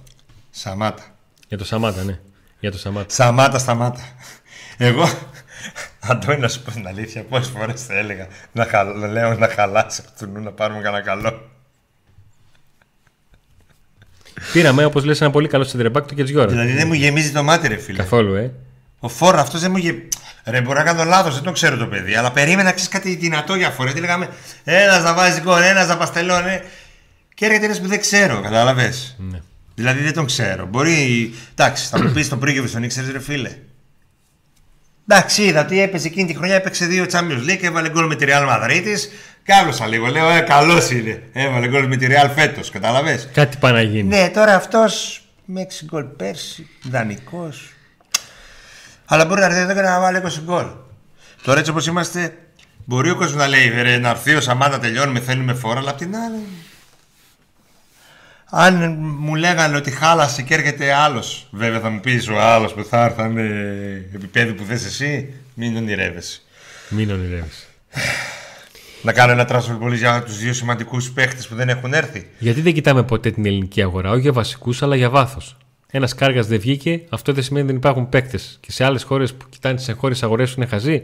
B: Σαμάτα.
A: Για το Σαμάτα, ναι. Για το Σαμάτα.
B: Σαμάτα, σταμάτα. Εγώ, Αντώνη, να σου πω την αλήθεια, πόσες φορές θα έλεγα να, χαλ... να λέω να χαλάσει από του νου να πάρουμε κανένα καλό.
A: Πήραμε, όπως λες, ένα πολύ καλό σεντρεμπάκ του Κετζιόρα.
B: Δηλαδή δεν μου γεμίζει το μάτι, ρε φίλε.
A: Καθόλου, ε.
B: Ο φόρο αυτός δεν μου γεμίζει. Ρε, μπορεί να κάνω λάθος, δεν το ξέρω το παιδί, αλλά περίμενα ξέρεις κάτι δυνατό για φορέ. Τι λέγαμε, ένας να βάζει γκολ, ένας να παστελώνει. Και έρχεται ένας που δεν ξέρω, κατάλαβες.
A: Ναι.
B: Δηλαδή δεν τον ξέρω. Μπορεί. Εντάξει, θα μου πεις τον πρίγευο, τον ήξερε, ρε φίλε. Εντάξει, είδα ότι έπαιζε εκείνη τη χρονιά, έπαιξε δύο Champions League, έβαλε γκολ με τη Real Madrid. Κάβλωσα λίγο. Λέω, ε, καλός είναι. Έβαλε γκολ με τη Real φέτος, κατάλαβε.
A: Κάτι πάει να γίνει.
B: Ναι, τώρα αυτός με 6 γκολ πέρσι, δανεικό. Αλλά μπορεί να έρθει εδώ και να βάλει 20 γκολ. Τώρα έτσι όπως είμαστε, μπορεί ο κόσμος να λέει ρε, να έρθει ο Σαμάτα, τελειώνουμε, θέλουμε φόρα, αλλά απ' την άλλη. Αν μου λέγανε ότι χάλασε και έρχεται άλλος, βέβαια θα μου πεις ο άλλος που θα έρθει, είναι επίπεδο που θες εσύ, μην ονειρεύεσαι.
A: Μην ονειρεύεσαι.
B: Να κάνω ένα transfer πολύ για τους δύο σημαντικούς παίχτες που δεν έχουν έρθει.
A: Γιατί δεν κοιτάμε ποτέ την ελληνική αγορά, όχι για βασικούς, αλλά για βάθος. Ένας Κάργας δεν βγήκε, αυτό δεν σημαίνει ότι δεν υπάρχουν παίκτες. Και σε άλλες χώρες που κοιτάνε τις εγχώριες αγορές σου είναι χαζοί.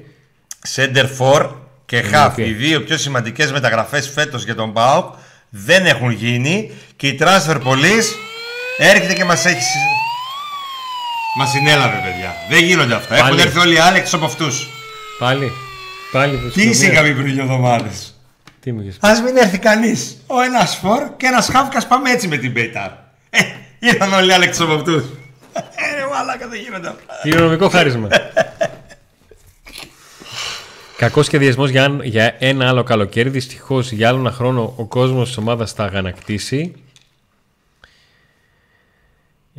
B: Σέντερ φορ και χαφ.
A: ok.
B: Οι δύο πιο σημαντικές μεταγραφές φέτος για τον ΠΑΟΚ δεν έχουν γίνει και η transfer police έρχεται και μας έχει. Μας συνέλαβε, παιδιά. Δεν γίνονται αυτά.
A: Πάλι.
B: Έχουν έρθει όλοι οι άλλοι εκτός από αυτούς.
A: Πάλι. Πάλι
B: Τι είχαμε πριν δύο εβδομάδες;
A: Τι μου είχες πει;
B: Α μην έρθει κανείς. Ο ένας φορ και ένας χάφκας πάμε έτσι με την Πέιταρ. Ε, ήρθαν όλοι οι άλλοι εκτό από αυτούς. Ε, ρε, μαλάκα δεν γίνονται αυτά.
A: Κληρονομικό χάρισμα. Κακός σχεδιασμός για, αν- για ένα άλλο καλοκαίρι. Δυστυχώς για άλλο ένα χρόνο ο κόσμος της ομάδας θα αγανακτήσει.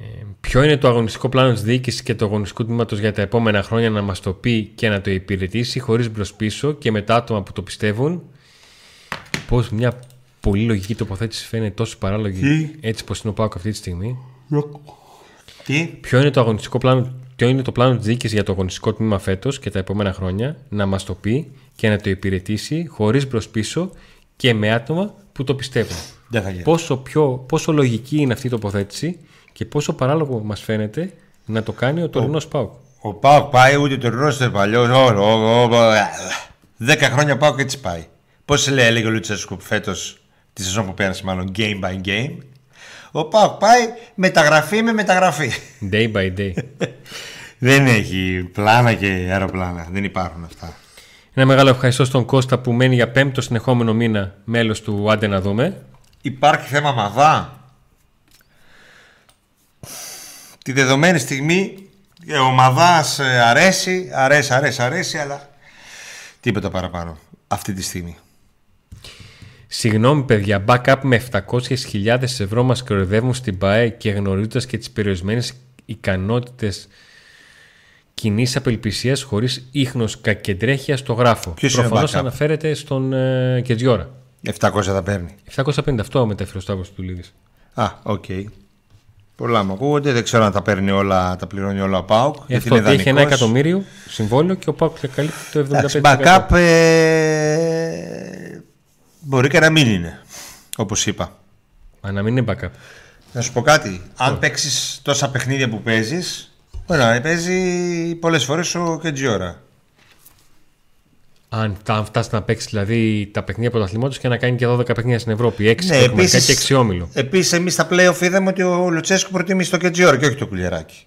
A: Ε, ποιο είναι το αγωνιστικό πλάνο της διοίκησης και του αγωνιστικού τμήματος για τα επόμενα χρόνια να μας το πει και να το υπηρετήσει χωρίς μπρο-πίσω και με τα άτομα που το πιστεύουν. Πώς μια πολύ λογική τοποθέτηση φαίνεται τόσο παράλογη
B: Τι;
A: έτσι πως είναι ο Πάοκ αυτή τη στιγμή.
B: Τι;
A: Ποιο είναι το αγωνιστικό πλάνο, ποιο είναι το πλάνο της διοίκησης για το αγωνιστικό τμήμα φέτος και τα επόμενα χρόνια, να μας το πει και να το υπηρετήσει χωρίς μπρο-πίσω και με άτομα που το πιστεύουν.
B: Δεν θα γίνει.
A: Πόσο, πιο, πόσο λογική είναι αυτή η τοποθέτηση και πόσο παράλογο μας φαίνεται να το κάνει ο τωρινός Πάουκ.
B: Ο Πάοκ πάει ούτε το Ρώσο το παλιό. ο- ο- ο- ο- Δέκα χρόνια Πάοκ έτσι πάει. Πώς λέει, έλεγε ο Λουτσέσκου φέτος, τη σεζόν που πέρασε, μάλλον game by game. Ο Πάοκ πάει μεταγραφή με μεταγραφή.
A: Day by day.
B: Δεν έχει πλάνα και αεροπλάνα. Δεν υπάρχουν αυτά.
A: Ένα μεγάλο ευχαριστώ στον Κώστα που μένει για πέμπτο συνεχόμενο μήνα μέλος του Άντε να δούμε.
B: Υπάρχει θέμα μαδά. Τη δεδομένη στιγμή ε, ο Μαδάς ε, αρέσει, αρέσει, αρέσει, αρέσει, αλλά τίποτα παραπάνω αυτή τη στιγμή.
A: Συγγνώμη παιδιά, backup με 700.000 ευρώ μας κοροϊδεύουν στην ΠΑΕ και γνωρίζοντας και τις περιορισμένες ικανότητες κοινής απελπισίας χωρίς ίχνος κακεντρέχεια στο γράφο.
B: Ποιος είναι
A: Προφανώς
B: backup?
A: αναφέρεται στον ε, Κετζιόρα.
B: 700 θα παίρνει.
A: 750 αυτό μετέφερε ο Σταύρος του Λίδης.
B: Α, οκ. Πολλά μου ακούγονται. Δεν ξέρω αν τα παίρνει όλα, τα πληρώνει όλα ο ΠΑΟΚ.
A: Ε, αυτό ότι έχει ένα εκατομμύριο συμβόλαιο και ο ΠΑΟΚ καλύπτει το 75%.
B: Backup ε, μπορεί και να μην είναι. Όπως είπα.
A: Α, να μην είναι backup.
B: Να σου πω κάτι. Αν παίξεις τόσα παιχνίδια που παίζεις, μπορεί να παίζει πολλές φορές ο Κεντζιόρα.
A: Αν, αν φτάσει να παίξει δηλαδή τα παιχνίδια πρωταθλήματος και να κάνει και 12 παιχνίδια στην Ευρώπη, 6
B: Ναι,
A: ναι,
B: επίσης-
A: και 6 όμιλο.
B: Επίσης, εμείς στα playoff είδαμε ότι ο Λουτσέσκου προτίμησε το Κεντζιόρα και όχι το Κουλιεράκι.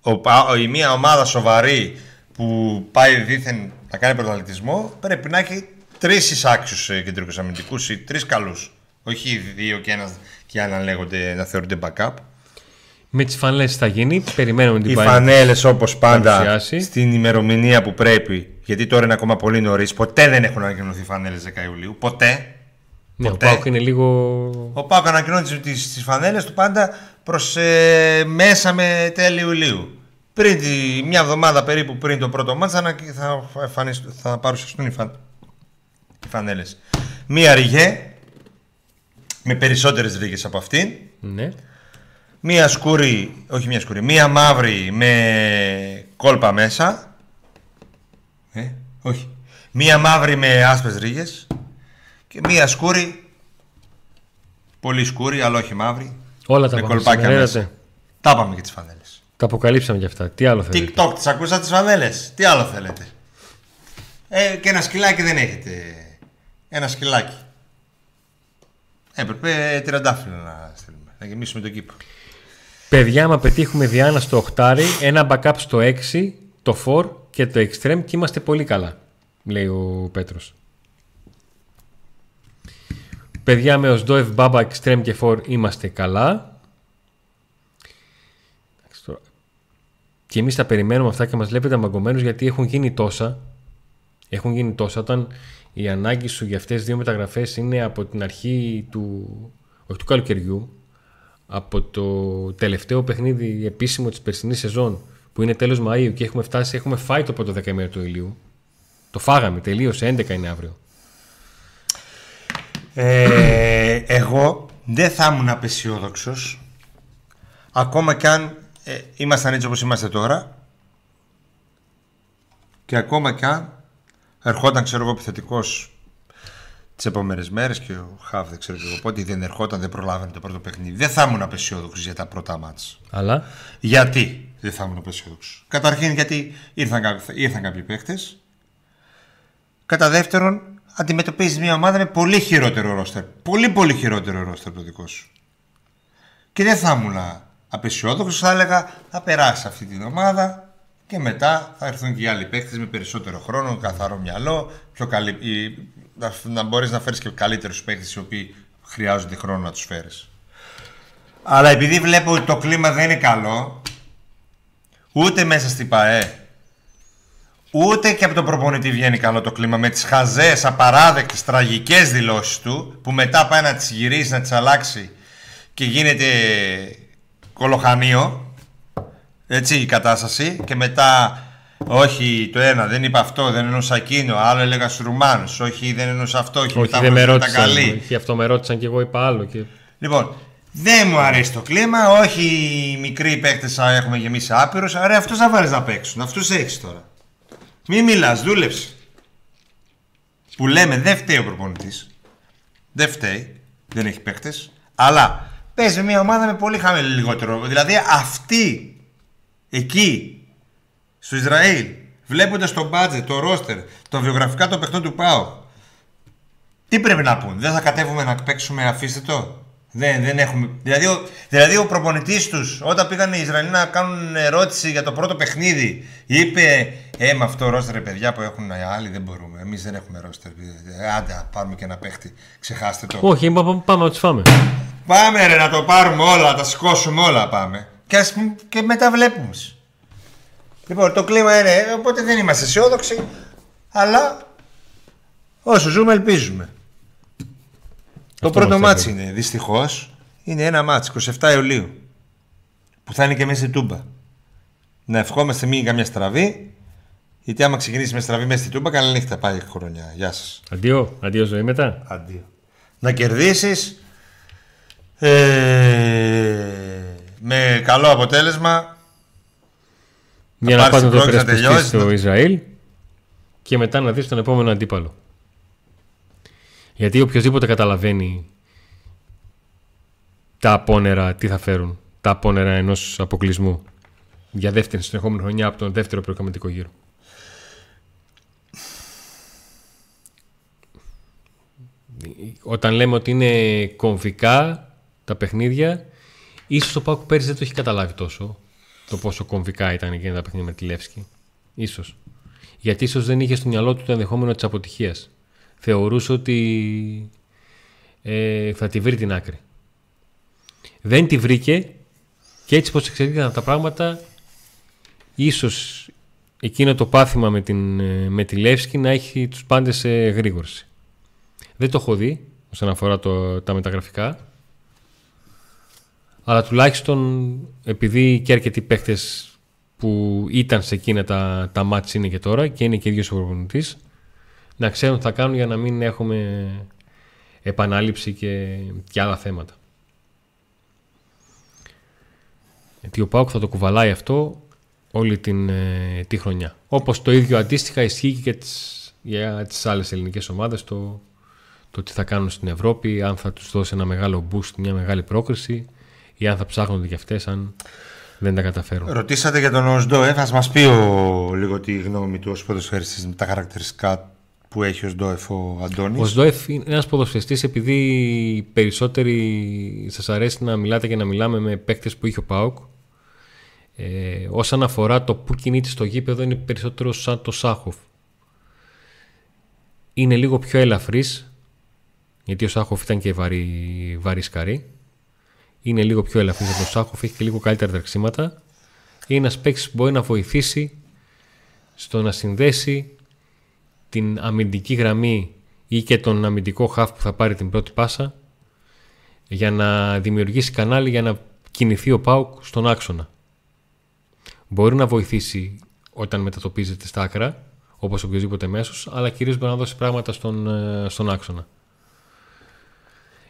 B: Ο, πα- η μία ομάδα σοβαρή που πάει δίθεν να κάνει πρωταθλητισμό πρέπει να έχει τρεις εισάξιους κεντρικούς αμυντικούς ή τρεις καλούς. Όχι δύο και ένας και άλλα λέγονται να θεωρούνται backup.
A: Με τις φανέλες θα γίνει, περιμένουμε την
B: Οι
A: Bayern.
B: φανέλες όπως πάντα
A: παρουσιάσει.
B: στην ημερομηνία που πρέπει, γιατί τώρα είναι ακόμα πολύ νωρίς. Ποτέ δεν έχουν ανακοινωθεί φανέλες 10 Ιουλίου. Ποτέ.
A: Ναι, ο
B: ποτέ.
A: Πάουκ είναι λίγο.
B: Ο Πάουκ ανακοινώνει τις τις φανέλες του πάντα προς μέσα με τέλη Ιουλίου. πριν τη, μια εβδομάδα περίπου πριν το πρώτο μάτς θα, θα, θα παρουσιαστούν οι, φαν, οι φανέλες. Μία ριγέ με περισσότερες ρίγες από αυτήν.
A: Ναι.
B: Μία σκούρη, όχι μία σκούρη, μία μαύρη με κόλπα μέσα. Ε, όχι. Μία μαύρη με άσπρες ρίγες και μία σκούρη, πολύ σκούρη αλλά όχι μαύρη,
A: Όλα τα
B: με
A: πάμε
B: κολπάκια
A: σήμερα,
B: μέσα.
A: είδατε.
B: Τα πάμε και τις φανέλες.
A: Τα αποκαλύψαμε κι αυτά. Τι άλλο θέλετε;
B: TikTok, τις ακούσατε τις φανέλες; Τι άλλο θέλετε; Ε, και ένα σκυλάκι δεν έχετε. Ένα σκυλάκι. Έπρεπε τριαντάφυλλο να στείλουμε. Να γεμίσουμε τον κήπο.
A: Παιδιά, άμα πετύχουμε Διάνα στο 8, ένα backup στο 6, το 4 και το extreme και είμαστε πολύ καλά, λέει ο Πέτρος. Παιδιά, με ως Doev, Baba, extreme και 4 είμαστε καλά. Εντάξει, τώρα. Και εμείς τα περιμένουμε αυτά και μας βλέπετε μαγκωμένους γιατί έχουν γίνει τόσα. Έχουν γίνει τόσα όταν η ανάγκη σου για αυτές τις δύο μεταγραφές είναι από την αρχή του, όχι του καλοκαιριού, από το τελευταίο παιχνίδι επίσημο της περσινής σεζόν που είναι τέλος Μαΐου και έχουμε φτάσει, έχουμε φάει το πρώτο δεκαημέριο του ηλίου. Το φάγαμε, τελείωσε, 11 είναι αύριο.
B: Ε, εγώ δεν θα ήμουν απεσιόδοξος ακόμα κι αν ε, ήμασταν έτσι όπως είμαστε τώρα και ακόμα κι αν ερχόταν ξέρω εγώ επιθετικός τις επόμενες μέρες και ο Χαβ δεν ξέρω και εγώ πότε δεν ερχόταν δεν προλάβαινε το πρώτο παιχνίδι. Δεν θα ήμουν απεσιόδοξος για τα πρώτα μάτς.
A: Αλλά;
B: Γιατί δεν θα ήμουν απεσιόδοξος. Καταρχήν γιατί ήρθαν, κάποιοι- ήρθαν κάποιοι παίχτες Κατά δεύτερον, αντιμετωπίζεις μια ομάδα με πολύ χειρότερο ρόστερ. Πολύ πολύ χειρότερο ρόστερ από το δικό σου. Και δεν θα ήμουν απεσιόδοξος, θα έλεγα θα περάσεις αυτή την ομάδα και μετά θα έρθουν και οι άλλοι παίκτες με περισσότερο χρόνο, καθαρό μυαλό, πιο καλή, ή, να, να μπορείς να φέρεις και καλύτερους παίκτες οι οποίοι χρειάζονται χρόνο να τους φέρεις. Αλλά επειδή βλέπω ότι το κλίμα δεν είναι καλό, ούτε μέσα στην ΠαΕ, Ούτε και από τον προπονητή βγαίνει καλό το κλίμα με τις χαζές, απαράδεκτες, τραγικές δηλώσεις του που μετά πάει να τις γυρίσει, να τις αλλάξει και γίνεται κολοχανίο έτσι η κατάσταση και μετά όχι το ένα δεν είπα αυτό, δεν εννοούσα εκείνο άλλο έλεγα στους Ρουμάνους, όχι δεν εννοούσα αυτό όχι,
A: όχι
B: μετά
A: δεν με
B: μου τα
A: ρώτησαν,
B: καλή.
A: και αυτό με ρώτησαν και εγώ είπα άλλο. Και...
B: Λοιπόν, δεν μου αρέσει το κλίμα, όχι οι μικροί παίκτες α, έχουμε γεμίσει άπειρους, άρα αυτούς θα βάλεις να παίξουν, αυτούς έχεις τώρα. Μη μιλάς, δούλεψε. Που λέμε δεν φταίει ο προπονητής, δεν φταίει, δεν έχει παίκτες, αλλά παίζει μια ομάδα με πολύ χαμηλό λιγότερο. Δηλαδή αυτοί εκεί στο Ισραήλ, βλέποντας το μπάτζετ, το ρόστερ, το βιογραφικά των παιχτών του ΠΑΟ, τι πρέπει να πούν, δεν θα κατέβουμε να παίξουμε, αφήστε το. Δεν, δεν έχουμε. Δηλαδή, ο, δηλαδή ο προπονητής τους, όταν πήγαν οι Ισραηλοί να κάνουν ερώτηση για το πρώτο παιχνίδι, είπε: Ε, με αυτό ρόστερ, ρε παιδιά που έχουν οι άλλοι δεν μπορούμε. Εμείς δεν έχουμε ρόστερ. Ε, Άντε, να πάρουμε και ένα παίχτη. Ξεχάστε το.
A: Όχι, είπα, πάμε, πάμε να τους φάμε.
B: Πάμε ρε να το πάρουμε όλα, να τα σηκώσουμε όλα πάμε. Και, ας, πούμε- και μετά βλέπουμε. Λοιπόν, το κλίμα είναι, οπότε δεν είμαστε αισιόδοξοι, αλλά όσο ζούμε ελπίζουμε. Το
A: Αυτό
B: πρώτο
A: μας
B: μάτς
A: έφερε.
B: είναι, δυστυχώς, είναι ένα μάτς, 27 Ιουλίου, που θα είναι και μέσα στη Τούμπα. Να ευχόμαστε μην καμιά στραβή, γιατί άμα ξεκινήσει με στραβή μέσα στη Τούμπα, καλή νύχτα, πάει χρονιά. Γεια σας.
A: Αντίο, αντίο ζωή μετά.
B: Αντίο. Να κερδίσεις ε, με καλό αποτέλεσμα.
A: Για να
B: πάρεις
A: πας να
B: την
A: το
B: πρόκληση να
A: υπερασπιστείς
B: τελειώσεις,
A: στο
B: να-
A: Ισραήλ και μετά να δεις τον επόμενο αντίπαλο. Γιατί οποιοδήποτε καταλαβαίνει τα απόνερα τι θα φέρουν. Τα απόνερα ενός αποκλεισμού για δεύτερη συνεχόμενη χρονιά από τον δεύτερο προκαμματικό γύρο. Όταν λέμε ότι είναι κομβικά τα παιχνίδια, ίσως ο Πάκου πέρυσι δεν το έχει καταλάβει τόσο το πόσο κομβικά ήταν εκείνα τα παιχνίδια με τη Λεύσκη. Ίσως. Γιατί ίσως δεν είχε στο μυαλό του το ενδεχόμενο της αποτυχίας. Θεωρούσε ότι ε, θα τη βρει την άκρη. Δεν τη βρήκε και έτσι πως εξελίχθηκαν τα πράγματα ίσως εκείνο το πάθημα με, την, ε, με τη Λεύσκη να έχει τους πάντες σε γρήγορση. Δεν το έχω δει όσον αφορά το, τα μεταγραφικά. Αλλά τουλάχιστον επειδή και αρκετοί παίχτες που ήταν σε εκείνα τα, τα μάτς είναι και τώρα και είναι και ίδιος ο προπονητής να ξέρουν τι θα κάνουν για να μην έχουμε επανάληψη και, και άλλα θέματα. Γιατί ο Πάουκ θα το κουβαλάει αυτό όλη την, ε, τη χρονιά. Όπως το ίδιο αντίστοιχα ισχύει και τις, για τις άλλες ελληνικές ομάδες το, το τι θα κάνουν στην Ευρώπη, αν θα τους δώσει ένα μεγάλο boost, μια μεγάλη πρόκριση ή αν θα ψάχνονται και αυτές αν δεν τα καταφέρουν.
B: Ρωτήσατε για τον Οσντόεφ, θα μας πει ο, λίγο τη γνώμη του ως ποδοσφαιριστής με τα χαρακτηριστικά που έχει ο Σντόεφ ο Αντώνης.
A: Ο Σντόεφ είναι ένας ποδοσφαιριστής επειδή περισσότεροι σας αρέσει να μιλάτε και να μιλάμε με παίκτες που είχε ο ΠΑΟΚ. Ε, όσον αφορά το που κινείται στο γήπεδο είναι περισσότερο σαν το Σάχοφ. Είναι λίγο πιο ελαφρύς γιατί ο Σάχοφ ήταν και βαρύ, βαρύ σκαρί. Είναι λίγο πιο ελαφρύς από τον Σάχοφ, έχει και λίγο καλύτερα τρεξίματα. Είναι ένας παίκτης που μπορεί να βοηθήσει στο να συνδέσει την αμυντική γραμμή ή και τον αμυντικό χαφ που θα πάρει την πρώτη πάσα για να δημιουργήσει κανάλι για να κινηθεί ο Πάουκ στον άξονα. Μπορεί να βοηθήσει όταν μετατοπίζεται στα άκρα, όπως οποιοδήποτε μέσος, αλλά κυρίως μπορεί να δώσει πράγματα στον, ε, στον άξονα.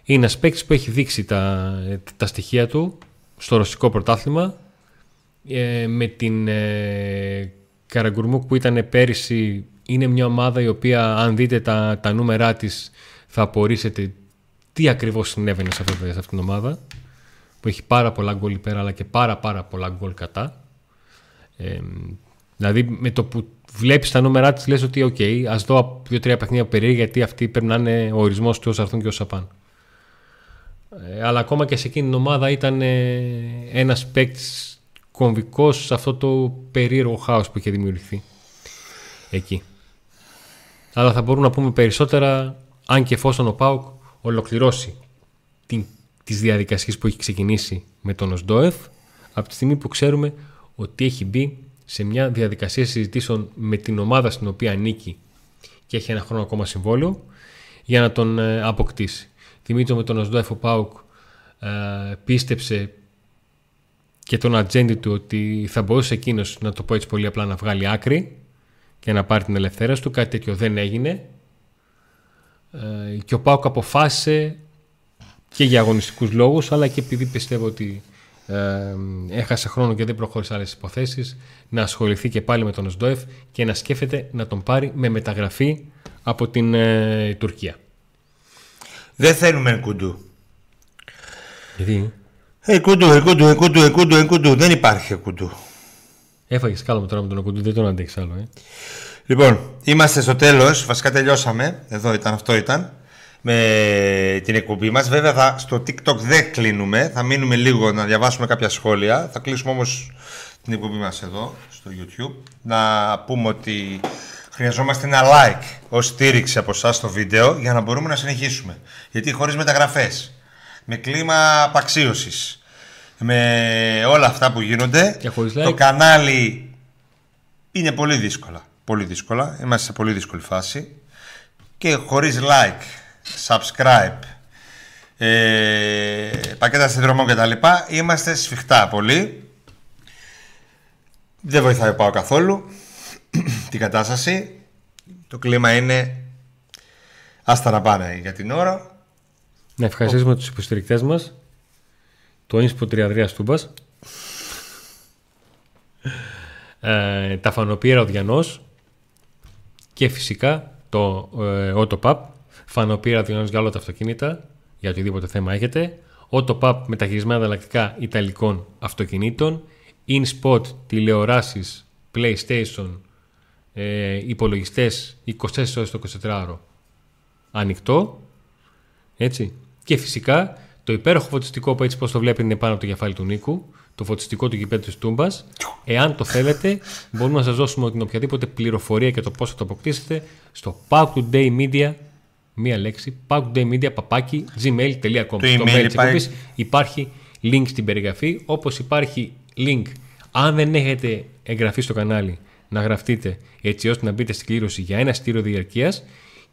A: Είναι ένας παίκτης που έχει δείξει τα, τα στοιχεία του στο ρωσικό πρωτάθλημα ε, με την ε, Καραγκουρμούκ που ήταν πέρυσι είναι μια ομάδα η οποία αν δείτε τα, τα νούμερά της θα απορρίσετε τι ακριβώς συνέβαινε σε, αυτή, σε αυτήν την ομάδα που έχει πάρα πολλά γκολ υπέρα αλλά και πάρα πάρα πολλά γκολ κατά. Ε, δηλαδή με το που βλέπεις τα νούμερά της λες ότι ok, okay, ας δω δύο-τρία παιχνίδια περίεργα γιατί αυτοί πρέπει να είναι ο ορισμός τους όσα έρθουν και όσα πάνε. Ε, αλλά ακόμα και σε εκείνη την ομάδα ήταν ε, ένας παίκτης κομβικός σε αυτό το περίεργο χάος που είχε δημιουργηθεί εκεί αλλά θα μπορούμε να πούμε περισσότερα αν και εφόσον ο ΠΑΟΚ ολοκληρώσει την, τις διαδικασίες που έχει ξεκινήσει με τον Οζντόεφ από τη στιγμή που ξέρουμε ότι έχει μπει σε μια διαδικασία συζητήσεων με την ομάδα στην οποία ανήκει και έχει ένα χρόνο ακόμα συμβόλαιο για να τον ε, αποκτήσει. Θυμίζω με τον ΟΣΔΟΕΦ ο ΠΑΟΚ ε, πίστεψε και τον ατζέντη του ότι θα μπορούσε εκείνος να το πω έτσι πολύ απλά να βγάλει άκρη και να πάρει την ελευθέρωση του. Κάτι τέτοιο δεν έγινε. Ε, και ο Πάουκ αποφάσισε και για αγωνιστικούς λόγους αλλά και επειδή πιστεύω ότι ε, έχασε χρόνο και δεν προχώρησε άλλες υποθέσεις να ασχοληθεί και πάλι με τον ΟΣΔΟΕΦ και να σκέφτεται να τον πάρει με μεταγραφή από την ε, Τουρκία.
B: Δεν θέλουμε κουντού.
A: Γιατί;
B: Ε, κουντού, ε, κουντού, ε, κουντού, ε, κουντού, ε, κουντού. Δεν υπάρχει κουντού.
A: Έφαγες κάλο τώρα με τον Κουντού, δεν τον αντέχεις άλλο. Ε.
B: Λοιπόν, είμαστε στο τέλος. Βασικά τελειώσαμε. Εδώ ήταν, αυτό ήταν. Με την εκπομπή μας. Βέβαια, θα, στο TikTok δεν κλείνουμε. Θα μείνουμε λίγο να διαβάσουμε κάποια σχόλια. Θα κλείσουμε όμως την εκπομπή μας εδώ, στο YouTube. Να πούμε ότι χρειαζόμαστε ένα like ως στήριξη από εσάς στο βίντεο για να μπορούμε να συνεχίσουμε. Γιατί χωρίς μεταγραφές, με κλίμα απαξίωσης, με όλα αυτά που γίνονται. Το κανάλι είναι πολύ δύσκολα. Πολύ δύσκολα. Είμαστε σε πολύ δύσκολη φάση. Και χωρίς like, subscribe, ε, πακέτα συνδρομών και τα λοιπά, είμαστε σφιχτά πολύ. Δεν βοηθάει πάω καθόλου την κατάσταση. Το κλίμα είναι άστα να πάνε για την ώρα.
A: Να ευχαριστήσουμε Ο... τους υποστηρικτές μας. Το ίνσπο Τριαδρίας Τούμπας, ε, τα φανοπήρα Διανός και φυσικά το ε, Autopub, φανοπήρα Διανός για όλα τα αυτοκίνητα, για οτιδήποτε θέμα έχετε, Autopub με τα χειρισμένα ανταλλακτικά Ιταλικών αυτοκινήτων, InSpot τηλεοράσεις, PlayStation, ε, υπολογιστές 24 ώρες το 24ωρο ανοιχτό, έτσι, και φυσικά το υπέροχο φωτιστικό που έτσι πώς το βλέπετε είναι πάνω από το κεφάλι του Νίκου, το φωτιστικό του γηπέδου της Τούμπας. Εάν το θέλετε, μπορούμε να σας δώσουμε την οποιαδήποτε πληροφορία και το πώς θα το αποκτήσετε στο Pack Today Media, μία λέξη, Pack Today Media, παπάκι, gmail.com.
B: Στο mail
A: υπάρχει. υπάρχει link στην περιγραφή, όπως υπάρχει link αν δεν έχετε εγγραφεί στο κανάλι να γραφτείτε έτσι ώστε να μπείτε στην κλήρωση για ένα στήριο διαρκείας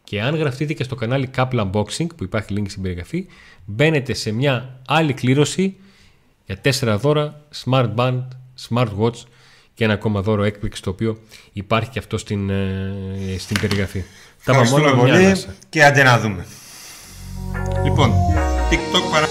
A: και αν γραφτείτε και στο κανάλι Couple Unboxing που υπάρχει link στην περιγραφή μπαίνετε σε μια άλλη κλήρωση για 4 δώρα Smart Band, Smart Watch και ένα ακόμα δώρο έκπληξη το οποίο υπάρχει και αυτό στην, ε, στην περιγραφή.
B: Ευχαριστούμε πολύ και άντε να δούμε. Λοιπόν, TikTok παρά...